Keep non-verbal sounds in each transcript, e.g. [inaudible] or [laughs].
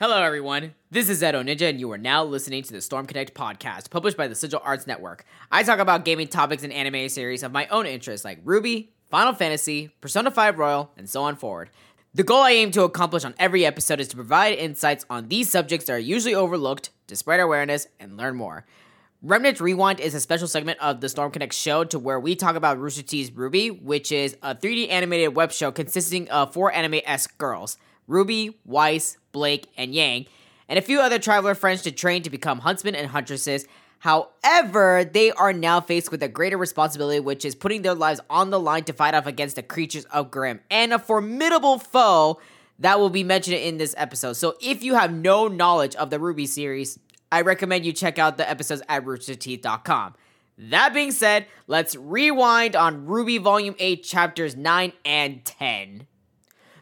Hello, everyone. This is Edo Ninja, and you are now listening to the Storm Connect podcast, published by the Sigil Arts Network. I talk about gaming topics and anime series of my own interest, like RWBY, Final Fantasy, Persona 5 Royal, and so on forward. The goal I aim to accomplish on every episode is to provide insights on these subjects that are usually overlooked, to spread awareness, and learn more. Remnant Rewind is a special segment of the Storm Connect show to where we talk about Rooster Teeth's RWBY, which is a 3D animated web show consisting of four anime esque girls Ruby, Weiss, Blake, and Yang, and a few other traveler friends to train to become huntsmen and huntresses. However, they are now faced with a greater responsibility, which is putting their lives on the line to fight off against the creatures of Grimm and a formidable foe that will be mentioned in this episode. So, if you have no knowledge of the RWBY series, I recommend you check out the episodes at roosterteeth.com. That being said, let's rewind on RWBY Volume 8, Chapters 9 and 10.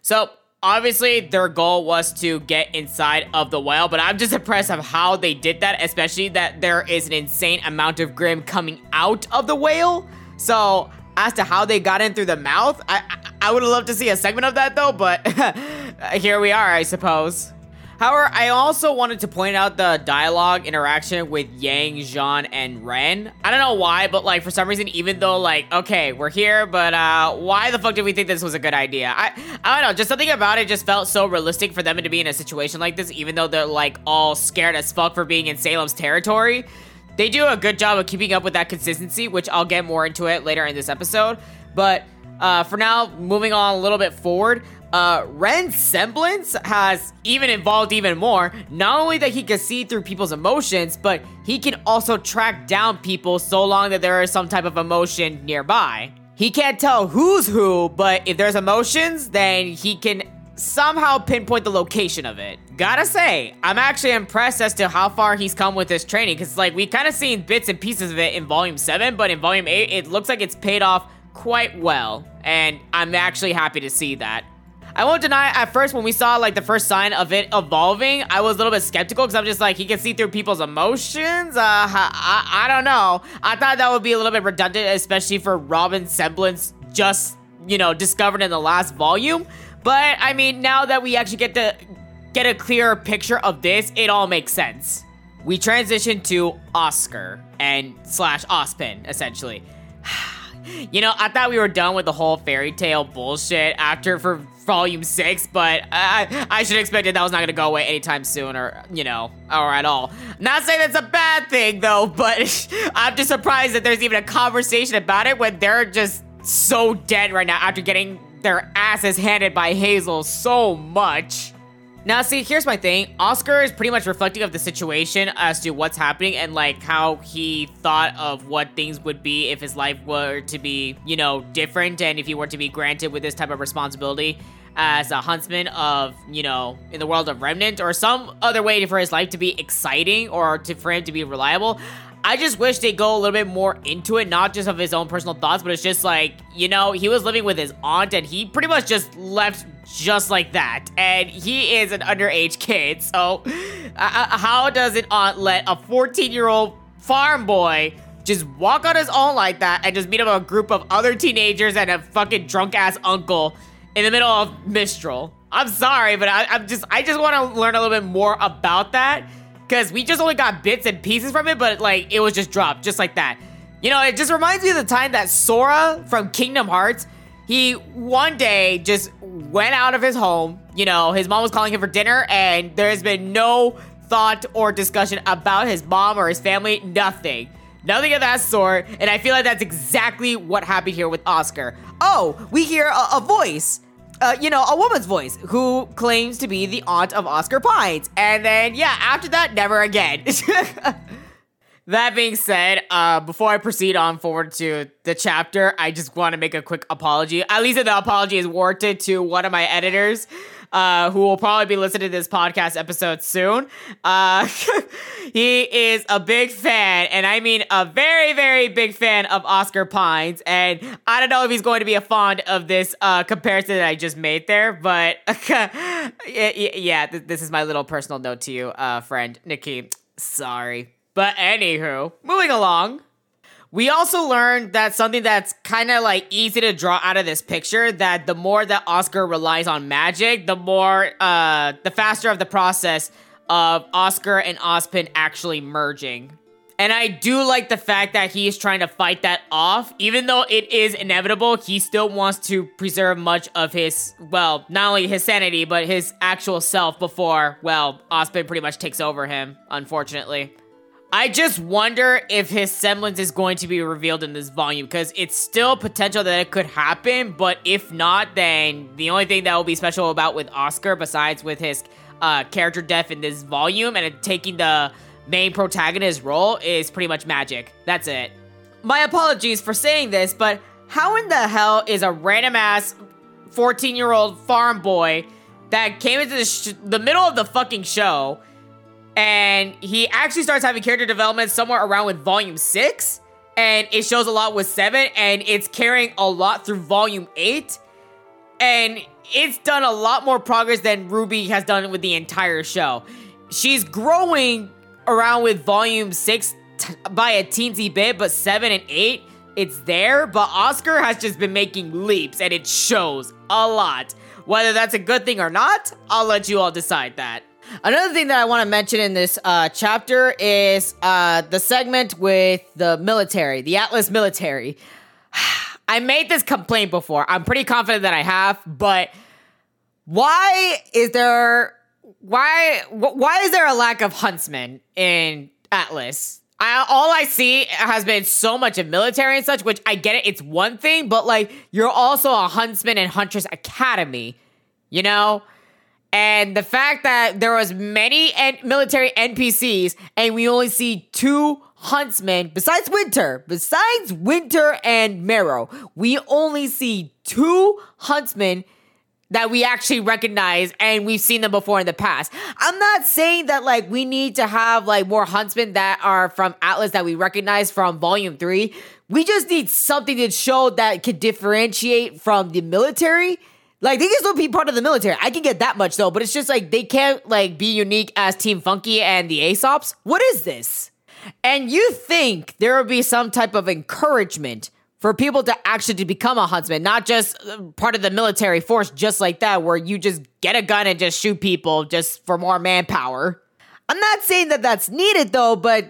So, obviously, their goal was to get inside of the whale, but I'm just impressed of how they did that, especially that there is an insane amount of Grimm coming out of the whale. So, as to how they got in through the mouth, I, I, I would love to see a segment of that though, but [laughs] here we are, I suppose. However, I also wanted to point out the dialogue interaction with Yang, Jaune, and Ren. I don't know why, but like for some reason, even though like, okay, we're here, but uh, why the fuck did we think this was a good idea? I, I don't know, just something about it just felt so realistic for them to be in a situation like this, even though they're like all scared as fuck for being in Salem's territory. They do a good job of keeping up with that consistency, which I'll get more into it later in this episode. But uh, for now, moving on a little bit forward, uh, Ren's semblance has even evolved even more. Not only that he can see through people's emotions, but he can also track down people so long that there is some type of emotion nearby. He can't tell who's who, but if there's emotions, then he can somehow pinpoint the location of it. Gotta say, I'm actually impressed as to how far he's come with this training, because like we kind of seen bits and pieces of it in Volume 7, but in Volume 8, it looks like it's paid off quite well, and I'm actually happy to see that. I won't deny at first when we saw like the first sign of it evolving, I was a little bit skeptical because I'm just like he can see through people's emotions. Uh, I, I don't know. I thought that would be a little bit redundant, especially for Robyn's semblance just you know discovered in the last volume. But I mean, now that we actually get to get a clearer picture of this, it all makes sense. We transition to Oscar and slash Ozpin essentially. [sighs] You know, I thought we were done with the whole fairy tale bullshit after for volume six, but I I should expected that was not gonna go away anytime soon, or you know, or at all. Not saying that's a bad thing though, [laughs] but I'm just surprised that there's even a conversation about it when they're just so dead right now after getting their asses handed by Hazel so much. Now, see, here's my thing. Oscar is pretty much reflecting of the situation as to what's happening and like how he thought of what things would be if his life were to be, you know, different and if he were to be granted with this type of responsibility as a huntsman of, you know, in the world of Remnant or some other way for his life to be exciting or to for him to be reliable. I just wish they go a little bit more into it, not just of his own personal thoughts, but it's just like, you know, he was living with his aunt and he pretty much just left just like that. And he is an underage kid, so uh, how does an aunt let a 14 year old farm boy just walk on his own like that and just meet up with a group of other teenagers and a fucking drunk ass uncle in the middle of Mistral? I'm sorry, but I, I'm just, I just want to learn a little bit more about that because we just only got bits and pieces from it, but like it was just dropped just like that. You know, it just reminds me of the time that Sora from Kingdom Hearts, he one day just went out of his home. You know, his mom was calling him for dinner, and there's been no thought or discussion about his mom or his family, nothing. Nothing of that sort, and I feel like that's exactly what happened here with Oscar. Oh, we hear a, a voice uh, you know, a woman's voice who claims to be the aunt of Oscar Pines. And then, yeah, after that, never again. [laughs] that being said, uh, before I proceed on forward to the chapter, I just want to make a quick apology. At least the apology is warranted to one of my editors uh, who will probably be listening to this podcast episode soon. Uh, [laughs] he is a big fan, and I mean a very, very big fan of Oscar Pines. And I don't know if he's going to be a fond of this uh, comparison that I just made there, but [laughs] yeah, this is my little personal note to you, uh, friend Nikki. Sorry. But anywho, moving along. We also learned that something that's kind of like easy to draw out of this picture that the more that Oscar relies on magic, the more uh the faster of the process of Oscar and Ozpin actually merging. And I do like the fact that he is trying to fight that off. Even though it is inevitable, he still wants to preserve much of his, well, not only his sanity, but his actual self before, well, Ozpin pretty much takes over him, unfortunately. I just wonder if his semblance is going to be revealed in this volume because it's still potential that it could happen. But if not, then the only thing that will be special about with Oscar, besides with his uh, character death in this volume and taking the main protagonist role, is pretty much magic. That's it. My apologies for saying this, but how in the hell is a random ass 14 year old farm boy that came into the, sh- the middle of the fucking show? And he actually starts having character development somewhere around with volume six, and it shows a lot with seven, and it's carrying a lot through volume eight, and it's done a lot more progress than Ruby has done with the entire show. She's growing around with volume six t- by a teensy bit, but seven and eight, it's there. But Oscar has just been making leaps, and it shows a lot. Whether that's a good thing or not, I'll let you all decide that. Another thing that I want to mention in this uh, chapter is uh, the segment with the military, the Atlas military. [sighs] I made this complaint before. I'm pretty confident that I have, but why is there why why is there a lack of huntsmen in Atlas? I, all I see has been so much of military and such, which I get it, it's one thing, but like you're also a huntsman and huntress academy, you know? And the fact that there was many en- military NPCs and we only see two huntsmen besides Winter, besides Winter and Marrow, we only see two huntsmen that we actually recognize and we've seen them before in the past. I'm not saying that like we need to have like more huntsmen that are from Atlas that we recognize from volume 3. We just need something to show that could differentiate from the military like they can still be part of the military. I can get that much though, but it's just like they can't like be unique as Team FNKI and the Ace Ops. What is this? And you think there would be some type of encouragement for people to actually to become a huntsman, not just uh, part of the military force just like that where you just get a gun and just shoot people just for more manpower. I'm not saying that that's needed though, but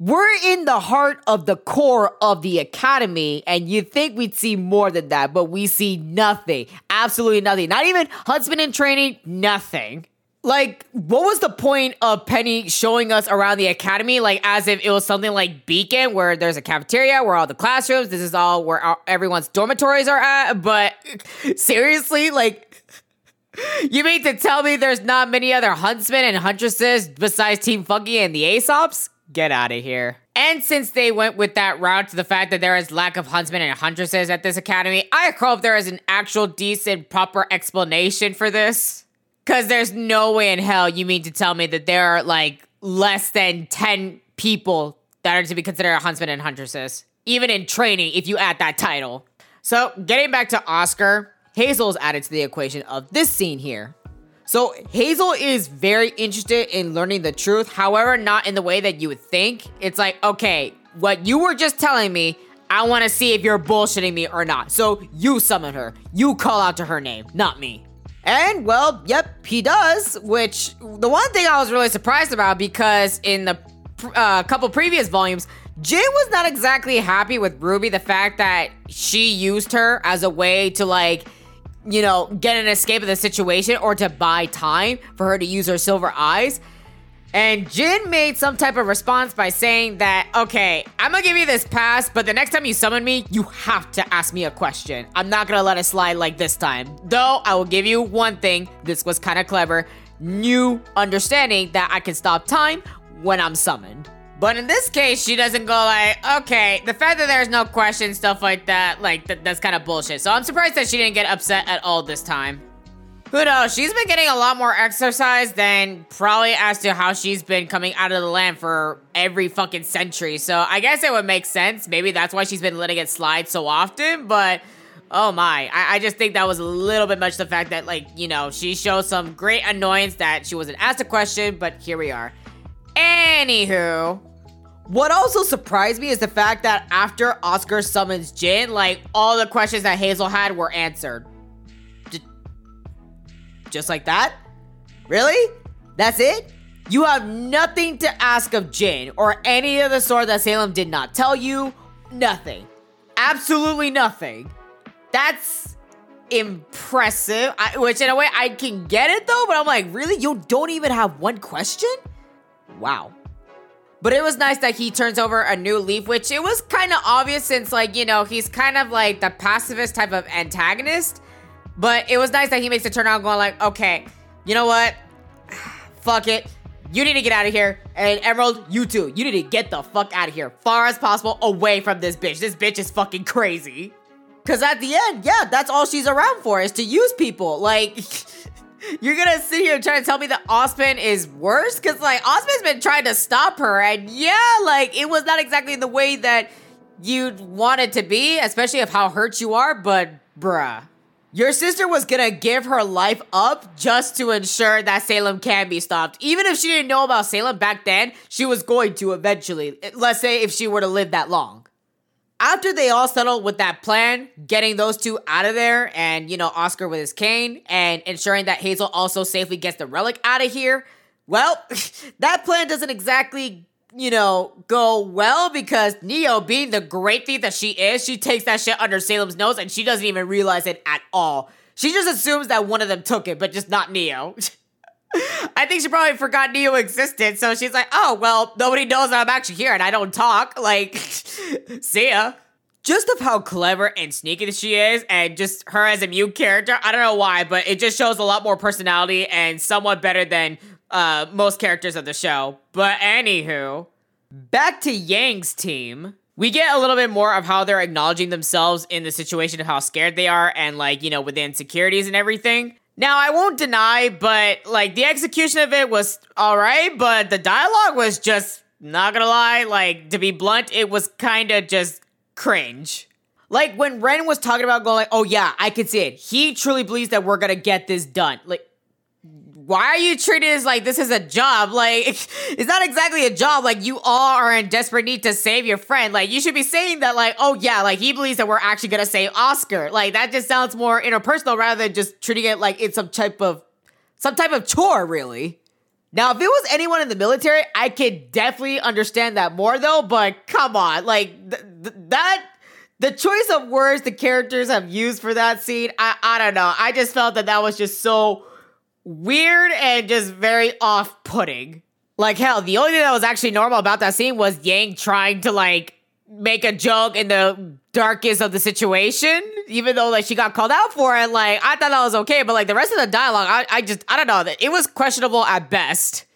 we're in the heart of the core of the academy, and you'd think we'd see more than that, but we see nothing. Absolutely nothing. Not even huntsman in training, nothing. Like, what was the point of Penny showing us around the academy? Like, as if it was something like Beacon, where there's a cafeteria, where all the classrooms, this is all where our, everyone's dormitories are at. But seriously, like, you mean to tell me there's not many other huntsmen and huntresses besides Team FNKI and the Ace Ops? Get out of here. And since they went with that route to the fact that there is lack of huntsmen and huntresses at this academy, I hope there is an actual decent, proper explanation for this. Because there's no way in hell you mean to tell me that there are like less than 10 people that are to be considered huntsmen and huntresses, even in training if you add that title. So, getting back to Oscar, Hazel's added to the equation of this scene here. So Hazel is very interested in learning the truth, however, not in the way that you would think. It's like, okay, what you were just telling me, I want to see if you're bullshitting me or not. So you summon her. You call out to her name, not me. And well, yep, he does. Which the one thing I was really surprised about because in the uh, couple previous volumes, Jinn was not exactly happy with Ruby. The fact that she used her as a way to like you know, get an escape of the situation or to buy time for her to use her silver eyes. And Jinn made some type of response by saying that, okay, I'm gonna give you this pass, but the next time you summon me, you have to ask me a question. I'm not gonna let it slide like this time. Though, I will give you one thing, this was kind of clever. New understanding that I can stop time when I'm summoned. But in this case, she doesn't go like, okay, the fact that there's no question, stuff like that, like, th- that's kind of bullshit. So I'm surprised that she didn't get upset at all this time. Who knows? She's been getting a lot more exercise than probably as to how she's been coming out of the land for every fucking century. So I guess it would make sense. Maybe that's why she's been letting it slide so often, but oh my. I, I just think that was a little bit much the fact that, like, you know, she showed some great annoyance that she wasn't asked a question, but here we are. Anywho, What also surprised me is the fact that after Oscar summons Jinn, like all the questions that Hazel had were answered. Just like that? Really? That's it? You have nothing to ask of Jinn or any of the sword that Salem did not tell you. Nothing. Absolutely nothing. That's impressive. I, which, in a way, I can get it though, but I'm like, really? You don't even have one question? Wow. But it was nice that he turns over a new leaf, which it was kind of obvious since, like, you know, he's kind of like the pacifist type of antagonist. But it was nice that he makes a turn out going like, okay, you know what? [sighs] Fuck it. You need to get out of here. And Emerald, you too. You need to get the fuck out of here. Far as possible away from this bitch. This bitch is fucking crazy. Cause at the end, yeah, that's all she's around for is to use people. Like [laughs] You're gonna sit here and try to tell me that Ozpin is worse? Cause like Ozpin's been trying to stop her, and yeah, like it was not exactly the way that you'd want it to be, especially of how hurt you are, but bruh. Your sister was gonna give her life up just to ensure that Salem can be stopped. Even if she didn't know about Salem back then, she was going to eventually. Let's say if she were to live that long after they all settled with that plan, getting those two out of there, and you know, Oscar with his cane, and ensuring that Hazel also safely gets the relic out of here, well, [laughs] that plan doesn't exactly, you know, go well because Neo, being the great thief that she is, she takes that shit under Salem's nose and she doesn't even realize it at all. She just assumes that one of them took it, but just not Neo. [laughs] I think she probably forgot Neo existed, so she's like, oh, well, nobody knows I'm actually here and I don't talk. [laughs] Like, see ya. Just of how clever and sneaky she is, and just her as a mute character, I don't know why, but it just shows a lot more personality and somewhat better than uh, most characters of the show. But anywho, back to Yang's team. We get a little bit more of how they're acknowledging themselves in the situation of how scared they are and, like, you know, with the insecurities and everything. Now, I won't deny, but like the execution of it was all right, but the dialogue was just not gonna lie, like to be blunt, it was kind of just cringe. Like when Ren was talking about going like, "Oh yeah, I can see it." He truly believes that we're gonna get this done. Like why are you treated as like this is a job? [laughs] Like, it's not exactly a job. Like, you all are in desperate need to save your friend. Like, you should be saying that, like, oh yeah, like he believes that we're actually gonna save Oscar. Like, that just sounds more interpersonal rather than just treating it like it's some type of some type of chore, really. Now, if it was anyone in the military, I could definitely understand that more though, but come on, like th- th- that the choice of words the characters have used for that scene, I I don't know. I just felt that that was just so weird and just very off putting. Like, hell, the only thing that was actually normal about that scene was Yang trying to, like, make a joke in the darkest of the situation, even though, like, she got called out for it. Like, I thought that was okay, but, like, the rest of the dialogue, I, I just, I don't know, it was questionable at best.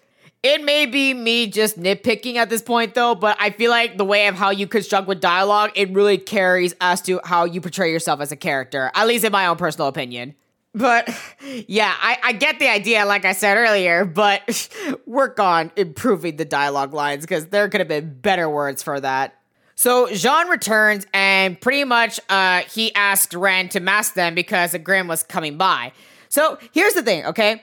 It may be me just nitpicking at this point, though, but I feel like the way of how you construct with dialogue, it really carries as to how you portray yourself as a character, at least in my own personal opinion. But [laughs] yeah, I, I get the idea, like I said earlier, but [laughs] work on improving the dialogue lines because there could have been better words for that. So Jaune returns and pretty much uh, he asked Ren to mask them because the Grimm was coming by. So here's the thing, okay?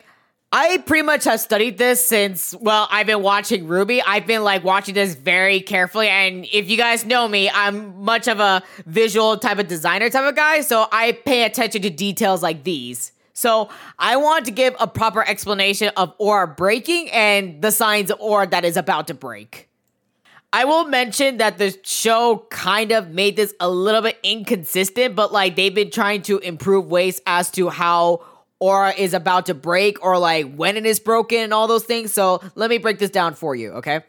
I pretty much have studied this since, well, I've been watching RWBY. I've been like watching this very carefully. And if you guys know me, I'm much of a visual type of designer type of guy. So I pay attention to details like these. So I want to give a proper explanation of aura breaking and the signs of aura that is about to break. I will mention that the show kind of made this a little bit inconsistent, but like they've been trying to improve ways as to how aura is about to break or like when it is broken and all those things. So let me break this down for you, okay?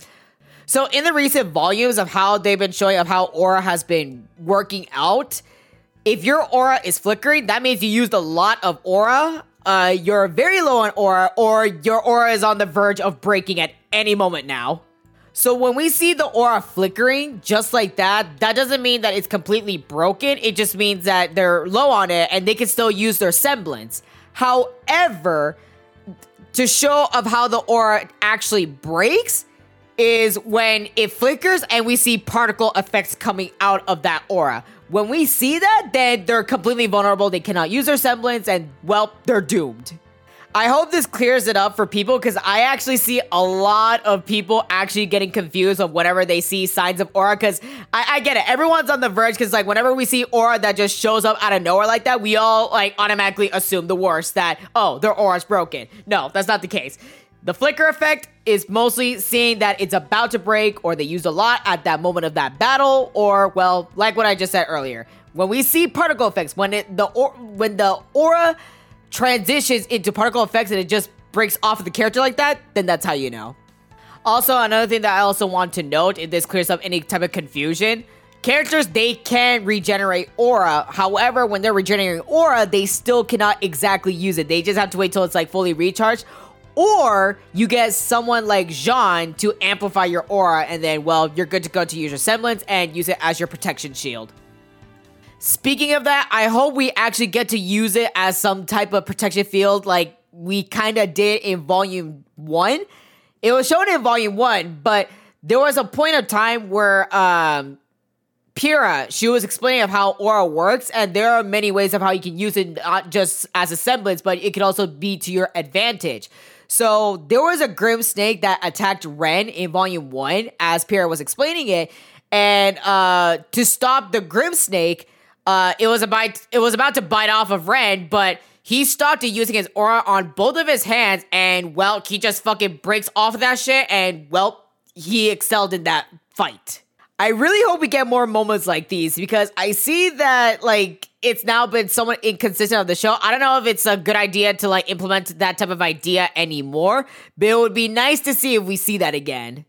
So in the recent volumes of how they've been showing of how aura has been working out, if your aura is flickering, that means you used a lot of aura. Uh, you're very low on aura, or your aura is on the verge of breaking at any moment now. So when we see the aura flickering just like that, that doesn't mean that it's completely broken. It just means that they're low on it and they can still use their semblance. However, to show of how the aura actually breaks is when it flickers and we see particle effects coming out of that aura. When we see that, then they're completely vulnerable. They cannot use their semblance and, well, they're doomed. I hope this clears it up for people because I actually see a lot of people actually getting confused of whenever they see signs of aura. Because I, I, get it, everyone's on the verge. Because like whenever we see aura that just shows up out of nowhere like that, we all like automatically assume the worst. That oh, their aura's broken. No, that's not the case. The flicker effect is mostly seeing that it's about to break, or they use a lot at that moment of that battle, or well, like what I just said earlier, when we see particle effects, when it the or, when the aura transitions into particle effects and it just breaks off of the character like that, then that's how you know. Also, another thing that I also want to note, if this clears up any type of confusion, characters they can regenerate aura. However, when they're regenerating aura, they still cannot exactly use it. They just have to wait till it's like fully recharged. Or you get someone like Jaune to amplify your aura, and then, well, you're good to go to use your semblance and use it as your protection shield. Speaking of that, I hope we actually get to use it as some type of protection field like we kind of did in volume one. It was shown in volume one, but there was a point of time where um Pyrrha, she was explaining of how aura works, and there are many ways of how you can use it not just as a semblance, but it can also be to your advantage. So there was a Grimm snake that attacked Ren in volume one, as Pyrrha was explaining it. And uh to stop the Grimm snake, uh, it was about it was about to bite off of Ren, but he stopped it using his aura on both of his hands, and well, he just fucking breaks off of that shit, and well, he excelled in that fight. I really hope we get more moments like these because I see that like it's now been somewhat inconsistent on the show. I don't know if it's a good idea to like implement that type of idea anymore, but it would be nice to see if we see that again.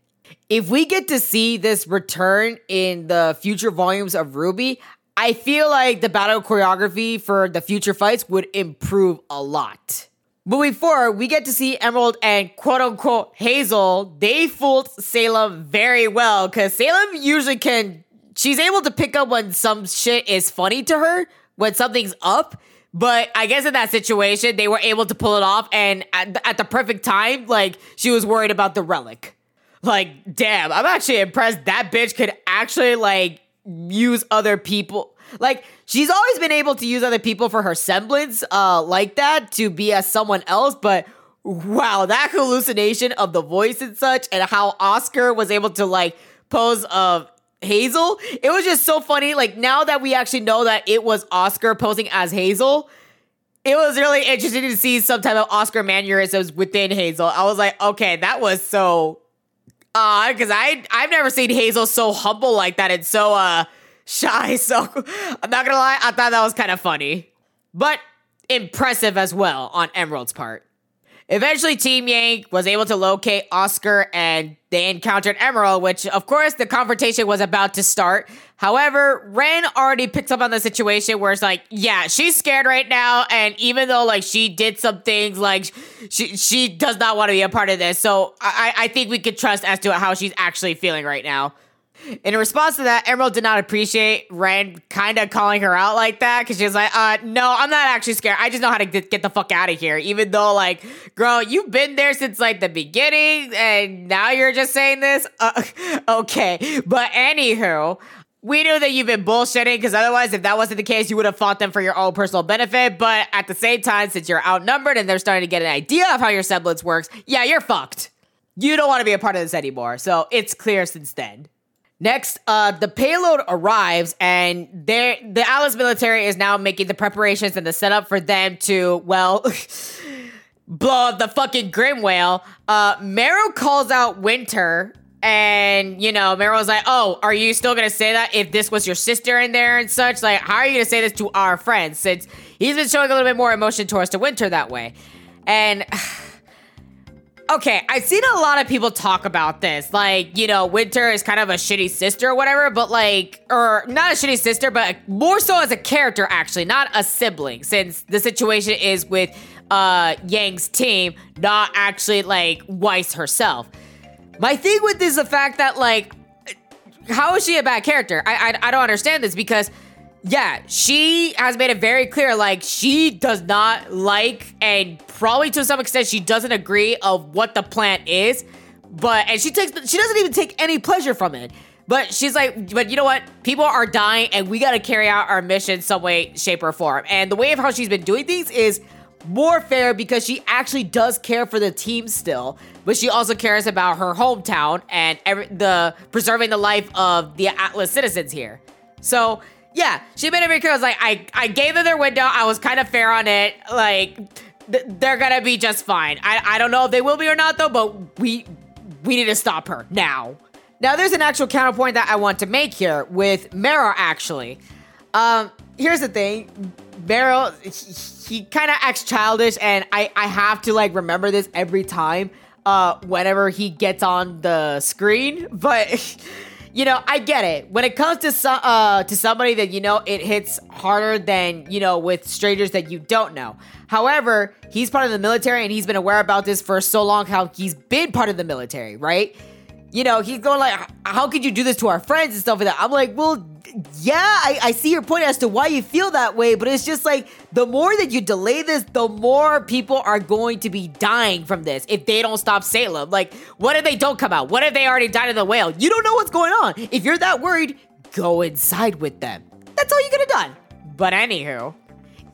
If we get to see this return in the future volumes of RWBY, I feel like the battle choreography for the future fights would improve a lot. Moving forward, we get to see Emerald and quote unquote Hazel. They fooled Salem very well because Salem usually can, she's able to pick up when some shit is funny to her, when something's up. But I guess in that situation, they were able to pull it off. And at, at the perfect time, like she was worried about the relic. Like, damn, I'm actually impressed that bitch could actually like use other people. Like she's always been able to use other people for her semblance, uh, like that to be as someone else. But wow, that hallucination of the voice and such, and how Oscar was able to like pose of Hazel, it was just so funny. Like now that we actually know that it was Oscar posing as Hazel. It was really interesting to see some type of Oscar mannerisms within Hazel. I was like, okay, that was so uh because i i've never seen hazel so humble like that and so uh shy [laughs] so i'm not gonna lie i thought that was kind of funny but impressive as well on emerald's part Eventually, Team Yang was able to locate Oscar and they encountered Emerald, which, of course, the confrontation was about to start. However, Ren already picks up on the situation where it's like, yeah, she's scared right now. And even though, like, she did some things, like, she, she does not want to be a part of this. So I, I think we could trust as to how she's actually feeling right now. In response to that, Emerald did not appreciate Ren kind of calling her out like that because she was like, uh, no, I'm not actually scared. I just know how to get, the fuck out of here. Even though, like, girl, you've been there since like the beginning and now you're just saying this? Uh, [laughs] okay. But anywho, we knew that you've been bullshitting because otherwise, if that wasn't the case, you would have fought them for your own personal benefit. But at the same time, since you're outnumbered and they're starting to get an idea of how your semblance works, yeah, you're fucked. You don't want to be a part of this anymore. So it's clear since then. Next, uh, the payload arrives, and the Atlas military is now making the preparations and the setup for them to, well, [laughs] blow up the fucking Grimm Whale. Uh, calls out Winter, and you know, Marrow's like, "Oh, are you still gonna say that if this was your sister in there and such? Like, how are you gonna say this to our friends?" Since he's been showing a little bit more emotion towards to Winter that way, and. [sighs] okay, I've seen a lot of people talk about this. Like, you know, Winter is kind of a shitty sister or whatever, but like, or not a shitty sister, but more so as a character, actually, not a sibling, since the situation is with uh Yang's team, not actually like Weiss herself. My thing with this is the fact that, like, how is she a bad character? I, I, I don't understand this because yeah, she has made it very clear like she does not like and probably to some extent she doesn't agree of what the plan is. But and she takes she doesn't even take any pleasure from it. But she's like, but you know what? People are dying and we got to carry out our mission some way, shape, or form. And the way of how she's been doing things is more fair because she actually does care for the team still, but she also cares about her hometown and every, the preserving the life of the Atlas citizens here. So yeah, she made it very clear. I was like, I, I gave them their window. I was kind of fair on it. Like, th- they're gonna be just fine. I, I don't know if they will be or not though, but we we need to stop her now. Now, there's an actual counterpoint that I want to make here with Marrow. Actually, um, here's the thing, Marrow, he, he kind of acts childish, and I I have to like remember this every time, uh, whenever he gets on the screen, but. [laughs] you know, I get it. When it comes to some uh to somebody that you know, it hits harder than you know with strangers that you don't know. However, he's part of the military and he's been aware about this for so long. How he's been part of the military, right? You know, he's going like, "How could you do this to our friends and stuff like that?" I'm like, well. Yeah, I, I see your point as to why you feel that way, but it's just like the more that you delay this, the more people are going to be dying from this if they don't stop Salem. Like, what if they don't come out? What if they already died in the whale? You don't know what's going on. If you're that worried, go inside with them. That's all you could have done. But anywho,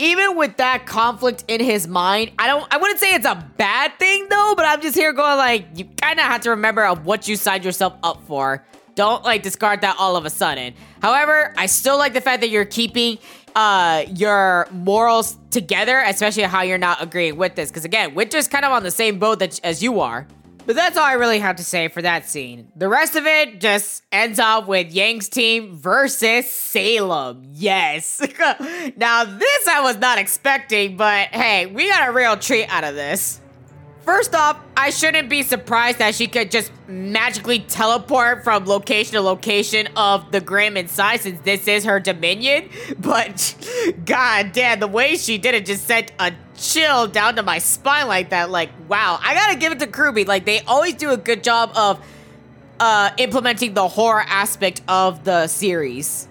even with that conflict in his mind, I don't I wouldn't say it's a bad thing though, but I'm just here going like you kind of have to remember of what you signed yourself up for. Don't like discard that all of a sudden. However, I still like the fact that you're keeping uh your morals together, especially how you're not agreeing with this cuz again, Winter's kind of on the same boat that, as you are. But that's all I really have to say for that scene. The rest of it just ends up with Yang's team versus Salem. Yes. [laughs] now, this I was not expecting, but hey, we got a real treat out of this. First off, I shouldn't be surprised that she could just magically teleport from location to location of the Grimm inside since this is her dominion. [laughs] But god damn, the way she did it just sent a chill down to my spine like that. Like, wow. I gotta give it to Kirby. Like, they always do a good job of uh, implementing the horror aspect of the series.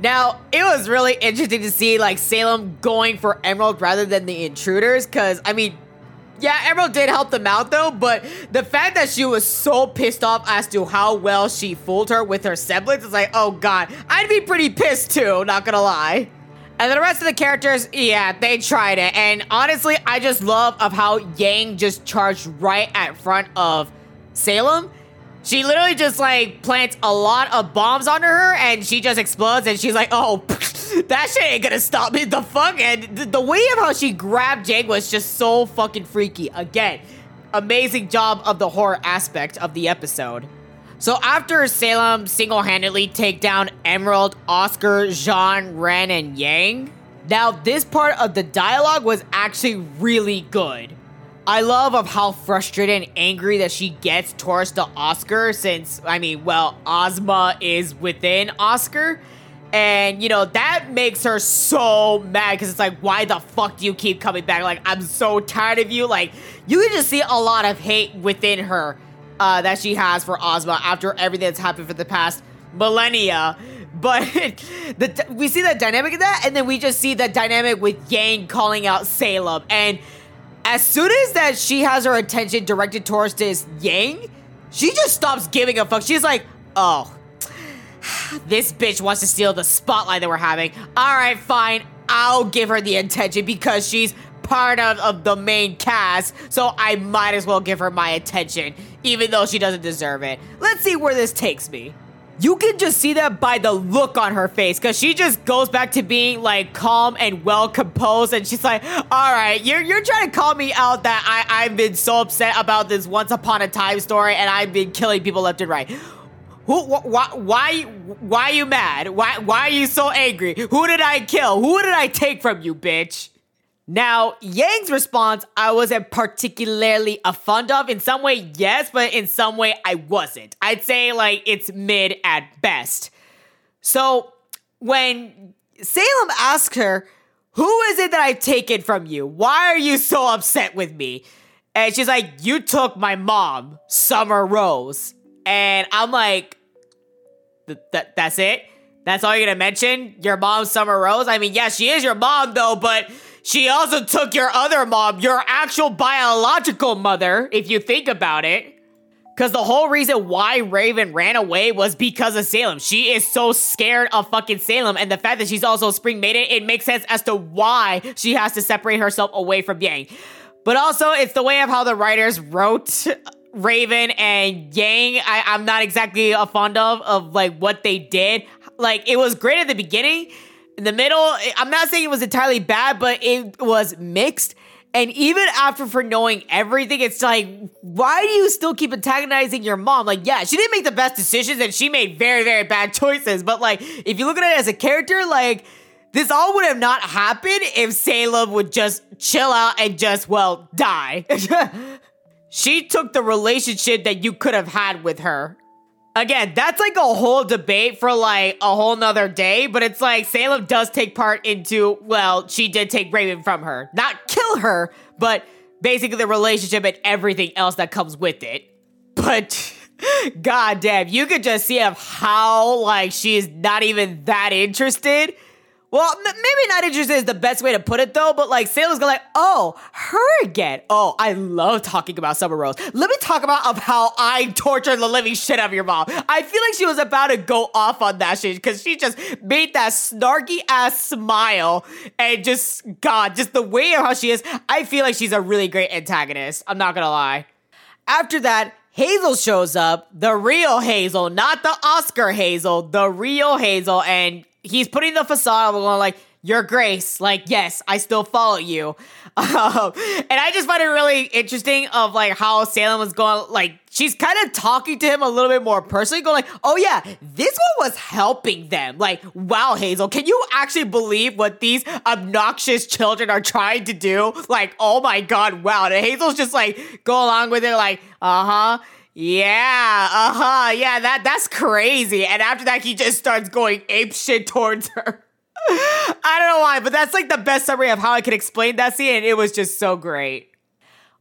Now, it was really interesting to see, like, Salem going for Emerald rather than the intruders, because, I mean, yeah, Emerald did help them out though, but the fact that she was so pissed off as to how well she fooled her with her semblance is like, oh god, I'd be pretty pissed too, not gonna lie. And the rest of the characters, yeah, they tried it. And honestly, I just love of how Yang just charged right at front of Salem. She literally just like plants a lot of bombs on her and she just explodes and she's like, oh, [laughs] [laughs] that shit ain't gonna stop me. The fuck? And the way of how she grabbed Jake was just so fucking freaky. Again, amazing job of the horror aspect of the episode. So after Salem single-handedly take down Emerald, Oscar, Jaune, Ren, and Yang, now this part of the dialogue was actually really good. I love of how frustrated and angry that she gets towards the Oscar since, I mean, well, Ozma is within Oscar. And, you know, that makes her so mad because it's like, why the fuck do you keep coming back? Like, I'm so tired of you. Like, you can just see a lot of hate within her uh, that she has for Ozma after everything that's happened for the past millennia. [laughs] But [laughs] the, we see that dynamic of that, and then we just see that dynamic with Yang calling out Salem. And as soon as that she has her attention directed towards this Yang, she just stops giving a fuck. She's like, oh, this bitch wants to steal the spotlight that we're having. All right, fine. I'll give her the attention because she's part of, of the main cast, so I might as well give her my attention, even though she doesn't deserve it. Let's see where this takes me. You can just see that by the look on her face, because she just goes back to being like calm and well composed, and she's like, "All right, you're you're trying to call me out that I I've been so upset about this once upon a time story, and I've been killing people left and right. Who, wh- why, why, why are you mad? Why, why are you so angry? Who did I kill? Who did I take from you, bitch?" Now, Yang's response, I wasn't particularly a fond of. In some way, yes, but in some way, I wasn't. I'd say, like, it's mid at best. So, when Salem asks her, Who is it that I've taken from you? Why are you so upset with me? And she's like, You took my mom, Summer Rose. And I'm like, th- th- That's it? That's all you're gonna mention? Your mom, Summer Rose? I mean, yes, she is your mom, though, but she also took your other mom, your actual biological mother, if you think about it. Because the whole reason why Raven ran away was because of Salem. She is so scared of fucking Salem. And the fact that she's also Spring Maiden, it makes sense as to why she has to separate herself away from Yang. But also, it's the way of how the writers wrote Raven and Yang. I, I'm not exactly a fond of, of like what they did. Like, it was great at the beginning. In the middle, I'm not saying it was entirely bad, but it was mixed. And even after for knowing everything, it's like, why do you still keep antagonizing your mom? Like, yeah, she didn't make the best decisions and she made very, very bad choices. But like, if you look at it as a character, like, this all would have not happened if Salem would just chill out and just, well, die. [laughs] she took the relationship that you could have had with her Again, that's like a whole debate for like a whole nother day, but it's like Salem does take part into, well, she did take Raven from her. Not kill her, but basically the relationship and everything else that comes with it. But [laughs] god damn, you could just see of how like she's not even that interested well, m- maybe not interested is the best way to put it though, but like Salem's gonna like, oh, her again. Oh, I love talking about Summer Rose. Let me talk about of how I tortured the living shit out of your mom. I feel like she was about to go off on that shit because she just made that snarky ass smile and just God, just the way of how she is. I feel like she's a really great antagonist. I'm not gonna lie. After that, Hazel shows up, the real Hazel, not the Oscar Hazel, the real Hazel, and he's putting the facade of going like, your grace like yes i still follow you. [laughs] Um, and i just find it really interesting of like how salem was going like she's kind of talking to him a little bit more personally going like oh yeah this one was helping them. Like wow hazel can you actually believe what these obnoxious children are trying to do? Like oh my god wow. And hazel's just like go along with it like uh-huh yeah, uh-huh. Yeah, that that's crazy. And after that he just starts going ape shit towards her. [laughs] I don't know why, but that's like the best summary of how I could explain that scene and it was just so great.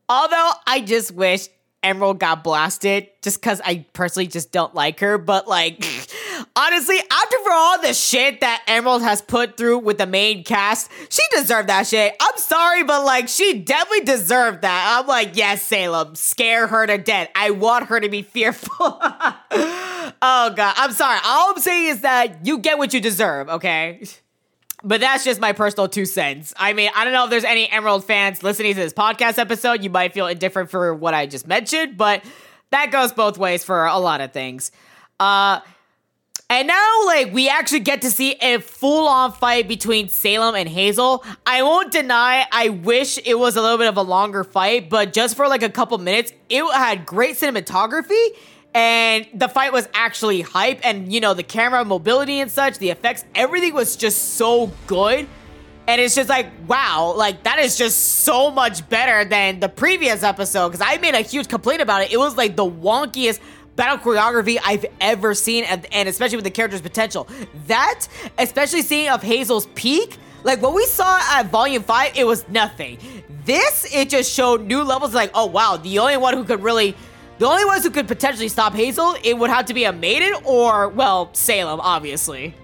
Although I just wish Emerald got blasted just because I personally just don't like her. But like, [laughs] honestly, after for all the shit that Emerald has put through with the main cast, she deserved that shit. I'm sorry, but like, she definitely deserved that. I'm like, yes, Salem, scare her to death. I want her to be fearful. [laughs] oh god, I'm sorry. All I'm saying is that you get what you deserve. Okay. But that's just my personal two cents. I mean, I don't know if there's any Emerald fans listening to this podcast episode. You might feel indifferent for what I just mentioned, but that goes both ways for a lot of things. Uh, and now, like, we actually get to see a full on fight between Salem and Hazel. I won't deny, I wish it was a little bit of a longer fight, but just for like a couple minutes, it had great cinematography and the fight was actually hype and you know the camera mobility and such the effects everything was just so good and it's just like wow like that is just so much better than the previous episode because i made a huge complaint about it it was like the wonkiest battle choreography I've ever seen, and, and, especially with the character's potential. That, especially seeing of Hazel's peak, like what we saw at Volume 5, it was nothing. This, it just showed new levels like, oh wow, the only one who could really the only ones who could potentially stop Hazel, it would have to be a maiden or, well, Salem, obviously.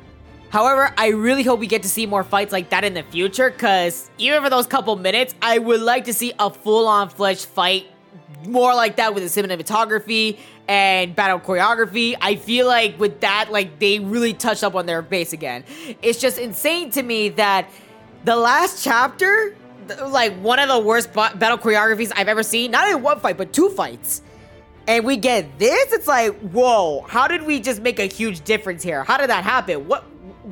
However, I really hope we get to see more fights like that in the future, because even for those couple minutes, I would like to see a full-on fledged fight more like that with the cinematography and battle choreography. I feel like with that, like they really touched up on their base again. It's just insane to me that the last chapter, like one of the worst battle choreographies I've ever seen, not in one fight, but two fights and we get this, it's like, whoa, how did we just make a huge difference here? How did that happen? What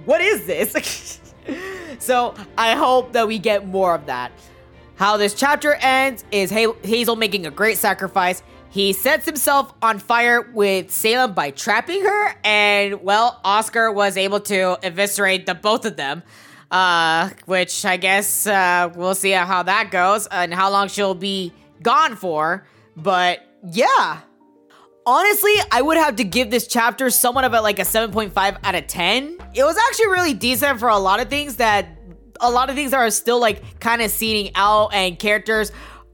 what is this? [laughs] so I hope that we get more of that. How this chapter ends is Hazel making a great sacrifice. He sets himself on fire with Salem by trapping her, and well, Oscar was able to eviscerate the both of them. Uh, which I guess uh, we'll see how that goes and how long she'll be gone for. But yeah. Honestly, I would have to give this chapter somewhat of a like a 7.5 out of 10. It was actually really decent for a lot of things that a lot of things are still like kind of seeding out and characters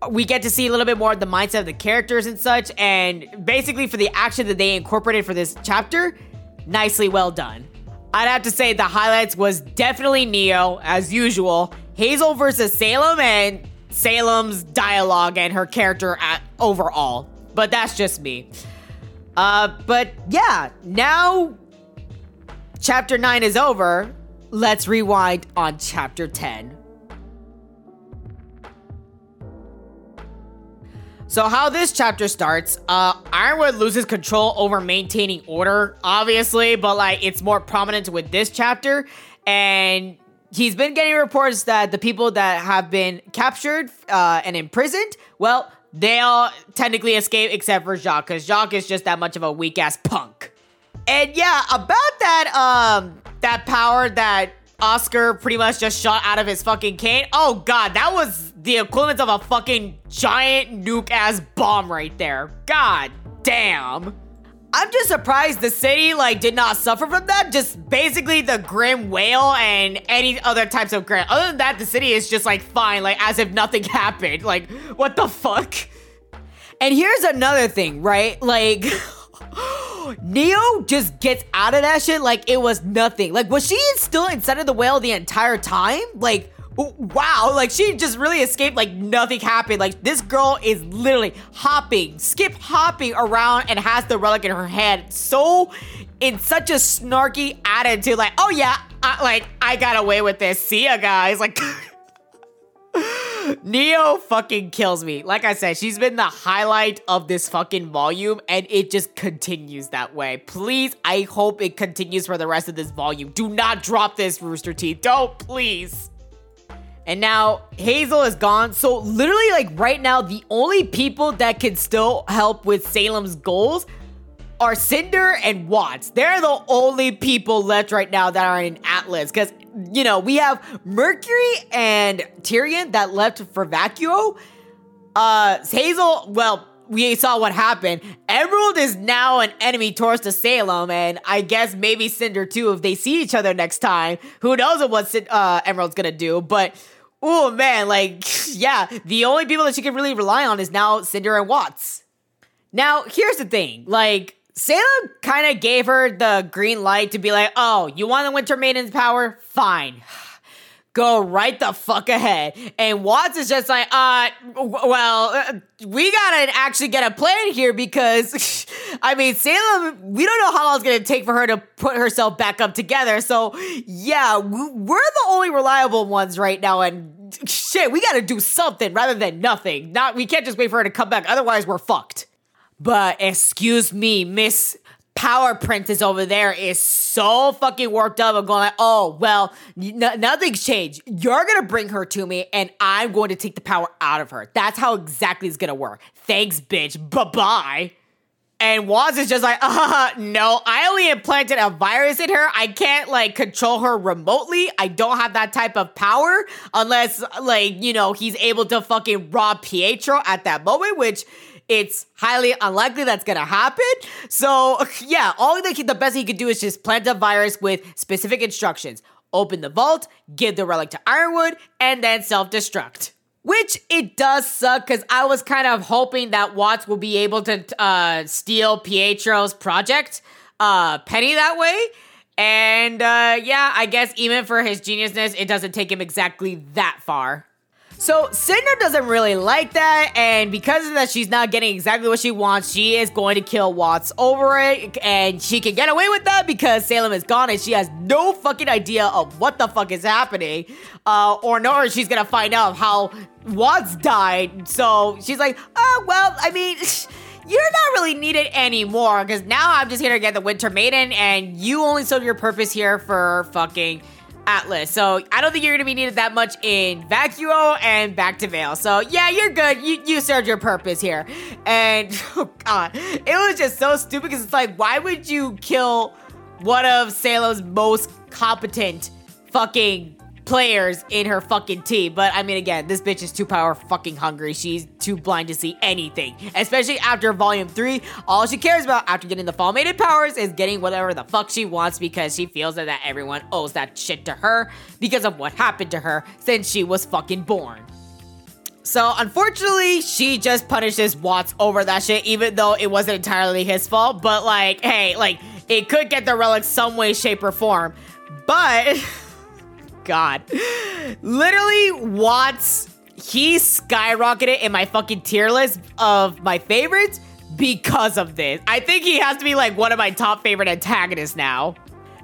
we get to see a little bit more of the mindset of the characters and such and basically for the action that they incorporated for this chapter nicely well done i'd have to say the highlights was definitely neo as usual hazel versus salem and salem's dialogue and her character at, overall but that's just me. Uh, but yeah, now chapter 9 is over. Let's rewind on chapter 10. So how this chapter starts, uh, Ironwood loses control over maintaining order, obviously, but like it's more prominent with this chapter, and he's been getting reports that the people that have been captured uh, and imprisoned, well, they all technically escape except for Jacques, because Jacques is just that much of a weak ass punk. And yeah, about that um that power that Oscar pretty much just shot out of his fucking cane. Oh god, that was the equivalent of a fucking giant nuke ass bomb right there. God damn. I'm just surprised the city like did not suffer from that. Just basically the Grimm whale and any other types of Grimm. Other than that, the city is just like fine, like as if nothing [laughs] happened. Like what the fuck? And here's another thing, right? Like [laughs] Neo just gets out of that shit like it was nothing. Like, was she still inside of the whale the entire time? Like, wow, like she just really escaped like nothing happened. Like, this girl is literally hopping, skip hopping around and has the relic in her hand. So, in such a snarky attitude, like, oh yeah, I, like, I got away with this. See ya, guys. Like, [laughs] Neo fucking kills me. Like I said, she's been the highlight of this fucking volume, and it just continues that way. Please, I hope it continues for the rest of this volume. Do not drop this, Rooster Teeth. Don't, please. And now Hazel is gone. So literally, like right now, the only people that can still help with Salem's goals are Cinder and Watts. They're the only people left right now that are in Atlas. Because you know, we have Mercury and Tyrian that left for Vacuo. Uh, Hazel, well, we saw what happened. Emerald is now an enemy towards the Salem, and I guess maybe Cinder too if they see each other next time. Who knows what uh, Emerald's gonna do? But oh man, like [laughs] yeah, the only people that she can really rely on is now Cinder and Watts. Now here's the thing, like Salem kind of gave her the green light to be like, oh, you want the Winter Maiden's power? Fine. [sighs] Go right the fuck ahead. And Watts is just like, uh, well, uh, we gotta actually get a plan here because, [laughs] I mean, Salem, we don't know how long it's gonna take for her to put herself back up together. So, yeah, we're the only reliable ones right now. And [laughs] shit, we gotta do something rather than nothing. Not, we can't just wait for her to come back. Otherwise, we're fucked. But excuse me, Miss Power Princess over there is so fucking worked up. I'm going like, oh well, n- nothing's changed. You're gonna bring her to me, and I'm going to take the power out of her. That's how exactly it's gonna work. Thanks, bitch. Bye bye. And Watts is just like, uh, [laughs] no, I only implanted a virus in her. I can't like control her remotely. I don't have that type of power unless like, you know, he's able to fucking rob Pietro at that moment, which it's highly unlikely that's gonna happen. So [laughs] yeah, all the, the best he could do is just plant a virus with specific instructions. Open the vault, give the relic to Ironwood, and then self-destruct. Which it does suck because I was kind of hoping that Watts will be able to uh, steal Pietro's project, uh, Penny that way. And uh, yeah, I guess even for his geniusness, it doesn't take him exactly that far. So Cinder doesn't really like that, and because of that, she's not getting exactly what she wants. She is going to kill Watts over it, and she can get away with that because Salem is gone, and she has no fucking idea of what the fuck is happening, uh, or nor she's gonna find out how Watts died. So she's like, oh well, I mean. [laughs] You're not really needed anymore because now I'm just here to get the Winter Maiden, and you only serve your purpose here for fucking Atlas. So I don't think you're gonna be needed that much in Vacuo and back to Vale. So yeah, you're good. You you served your purpose here. And [laughs] oh god, it was just so stupid because it's like, why would you kill one of Salem's most competent fucking players in her fucking team. But I mean, again, this bitch is too power fucking hungry. She's too blind to see anything. Especially after volume three, all she cares about after getting the fall Fulminated powers is getting whatever the fuck she wants because she feels that, that everyone owes that shit to her because of what happened to her since she was fucking born. So unfortunately, she just punishes Watts over that shit, even though it wasn't entirely his fault. But like, hey, like it could get the relic some way, shape, or form. But [laughs] god. Literally, Watts, he skyrocketed in my fucking tier list of my favorites because of this. I think he has to be like one of my top favorite antagonists now.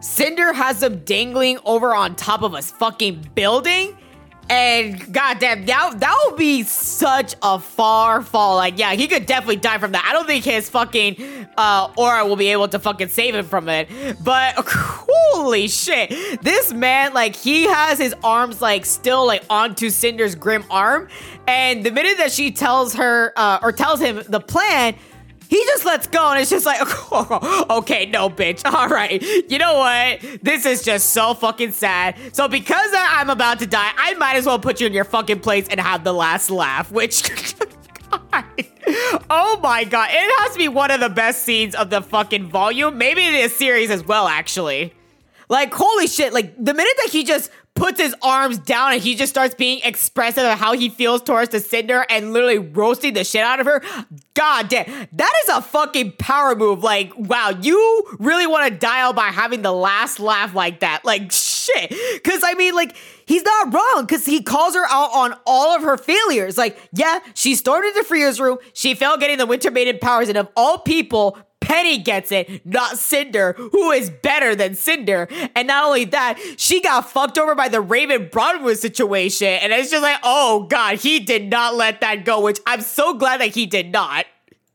Cinder has him dangling over on top of a fucking building. And goddamn, that that would be such a far fall. Like, yeah, he could definitely die from that. I don't think his fucking uh, aura will be able to fucking save him from it. But [laughs] holy shit, this man, like, he has his arms like still like onto Cinder's Grimm arm. And the minute that she tells her uh, or tells him the plan, he just lets go and it's just like, [laughs] okay, no, bitch. All right. You know what? This is just so fucking sad. So because I'm about to die, I might as well put you in your fucking place and have the last laugh, which. [laughs] oh my god. It has to be one of the best scenes of the fucking volume. Maybe this series as well, actually. Like, holy shit. Like, the minute that he just puts his arms down and he just starts being expressive of how he feels towards the Cinder and literally roasting the shit out of her. God damn, that is a fucking power move. Like, wow, you really want to dial by having the last laugh like that. Like, shit. Cause I mean, like, he's not wrong because he calls her out on all of her failures. Like, yeah, she stormed into Fria's room. She failed getting the Winter Maiden powers, and of all people, Penny gets it, not Cinder, who is better than Cinder. And not only that, she got fucked over by the Raven Branwen situation. And it's just like, oh God, he did not let that go, which I'm so glad that he did not.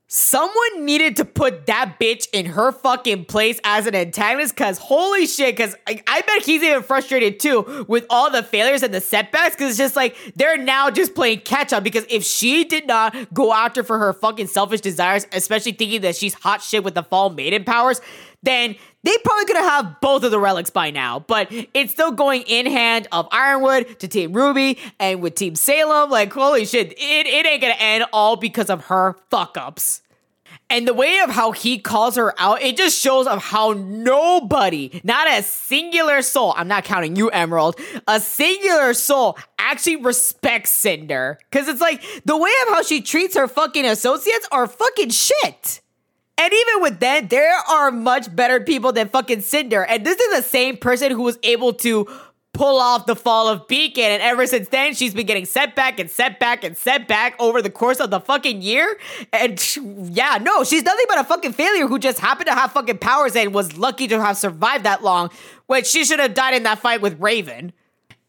Someone needed to put that bitch in her fucking place as an antagonist because holy shit, because I, I, bet he's even frustrated too with all the failures and the setbacks because it's just like they're now just playing catch up because if she did not go after for her fucking selfish desires, especially thinking that she's hot shit with the fall maiden powers, then they probably could have both of the relics by now, but it's still going in hand of Ironwood to Team Ruby and with Team Salem. Like, holy shit, it, it ain't gonna end all because of her fuck ups. And the way of how he calls her out, it just shows of how nobody, not a singular soul, I'm not counting you, Emerald, a singular soul actually respects Cinder. Cause it's like the way of how she treats her fucking associates are fucking shit. And even with that, there are much better people than fucking Cinder. And this is the same person who was able to pull off the fall of Beacon. And ever since then, she's been getting setback and setback and setback over the course of the fucking year. And yeah, no, she's nothing but a fucking failure who just happened to have fucking powers and was lucky to have survived that long, when she should have died in that fight with Raven.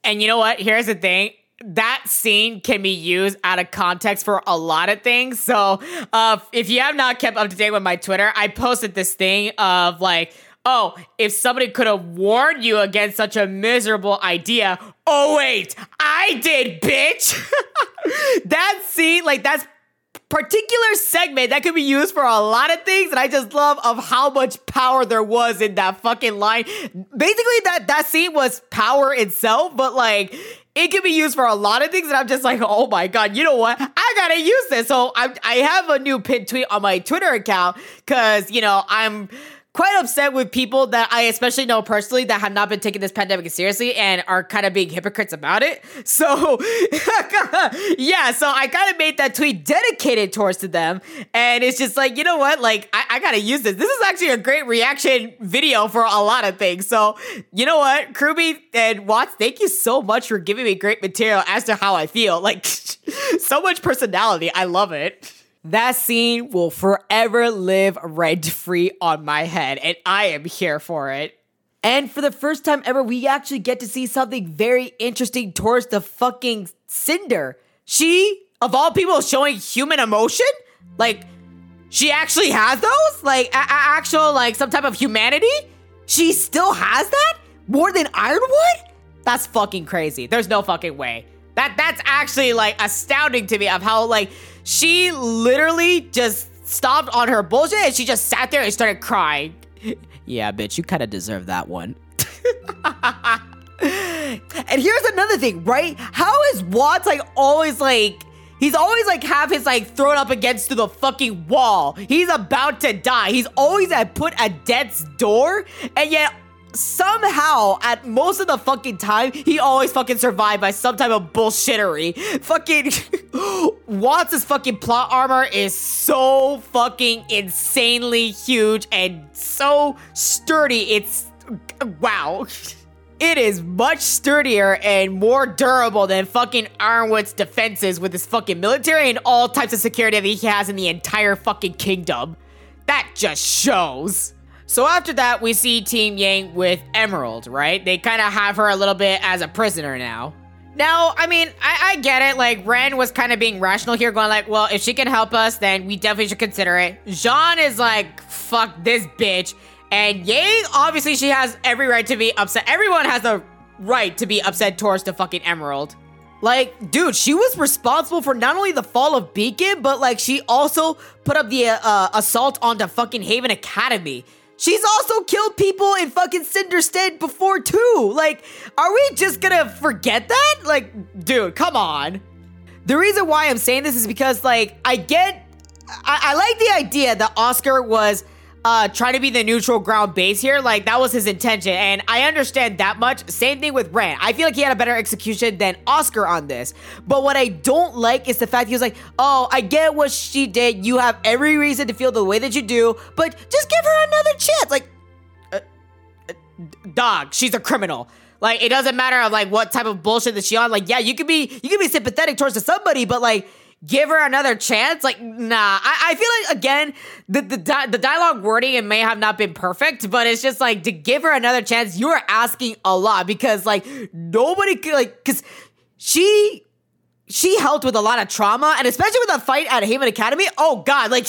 And you know what? Here's the thing that scene can be used out of context for a lot of things. So, uh, if you have not kept up to date with my Twitter, I posted this thing of like, oh, if somebody could have warned you against such a miserable idea. Oh, wait, I did, bitch. [laughs] that scene, like, that's particular segment that could be used for a lot of things and i just love of how much power there was in that fucking line basically that that scene was power itself but like it can be used for a lot of things and i'm just like oh my god you know what? I gotta use this. So i, I have a new pin tweet on my twitter account because you know i'm quite upset with people that I especially know personally that have not been taking this pandemic seriously and are kind of being hypocrites about it. [laughs] So, [laughs] yeah, so I kind of made that tweet dedicated towards to them. And it's just like, you know what? Like, I, I gotta use this. This is actually a great reaction video for a lot of things. So, you know what? CRWBY and Watts, thank you so much for giving me great material as to how I feel. Like, [laughs] so much personality. I love it. That scene will forever live rent free on my head, and I am here for it. And for the first time ever, we actually get to see something very interesting towards the fucking Cinder. She, of all people, showing human emotion? Like, she actually has those? Like, a- a- actual, like, some type of humanity? She still has that? More than Ironwood? That's fucking crazy. There's no fucking way. That that's actually like astounding to me of how like she literally just stopped on her bullshit and she just sat there and started crying. [laughs] yeah, bitch, you kind of deserve that one. [laughs] and here's another thing, right? How is Watts like always like He's always like have his like thrown up against to the fucking wall. He's about to die. He's always at put at death's door, and yet somehow at most of the fucking time he always fucking survived by some type of bullshittery [laughs] fucking watts' fucking plot armor is so fucking insanely huge and so sturdy it's wow [laughs] it is much sturdier and more durable than fucking Ironwood's defenses with his fucking military and all types of security that he has in the entire fucking kingdom. That just shows. So after that, we see Team Yang with Emerald, right? They kind of have her a little bit as a prisoner now. Now, I mean, I, I get it. Like, Ren was kind of being rational here, going like, well, if she can help us, then we definitely should consider it. Jaune is like, fuck this bitch. And Yang, obviously, she has every right to be upset. Everyone has a right to be upset towards the fucking Emerald. Like, dude, she was responsible for not only the fall of Beacon, but like she also put up the uh, assault on the fucking Haven Academy. She's also killed people in fucking Cinderstead before too. Like, are we just gonna forget that? Like, dude, come on. The reason why I'm saying this is because, like, I get, I, I like the idea that Oscar was uh, trying to be the neutral ground base here. Like, that was his intention. And I understand that much. Same thing with Ren. I feel like he had a better execution than Oscar on this. But what I don't like is the fact he was like, oh, I get what she did. You have every reason to feel the way that you do, but just give her another chance. Like, uh, uh, dog, she's a criminal. Like, it doesn't matter of like what type of bullshit that she on. Like, yeah, you could be you could be sympathetic towards somebody, but like give her another chance? Like, nah. I, I feel like again, the the di- the dialogue wording it may have not been perfect, but it's just like to give her another chance. You are asking a lot because like nobody could like because she she helped with a lot of trauma, and especially with the fight at Haven Academy. Oh God, like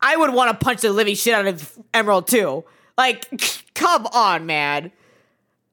I would want to punch the living shit out of Emerald too. Like, [laughs] come on, man.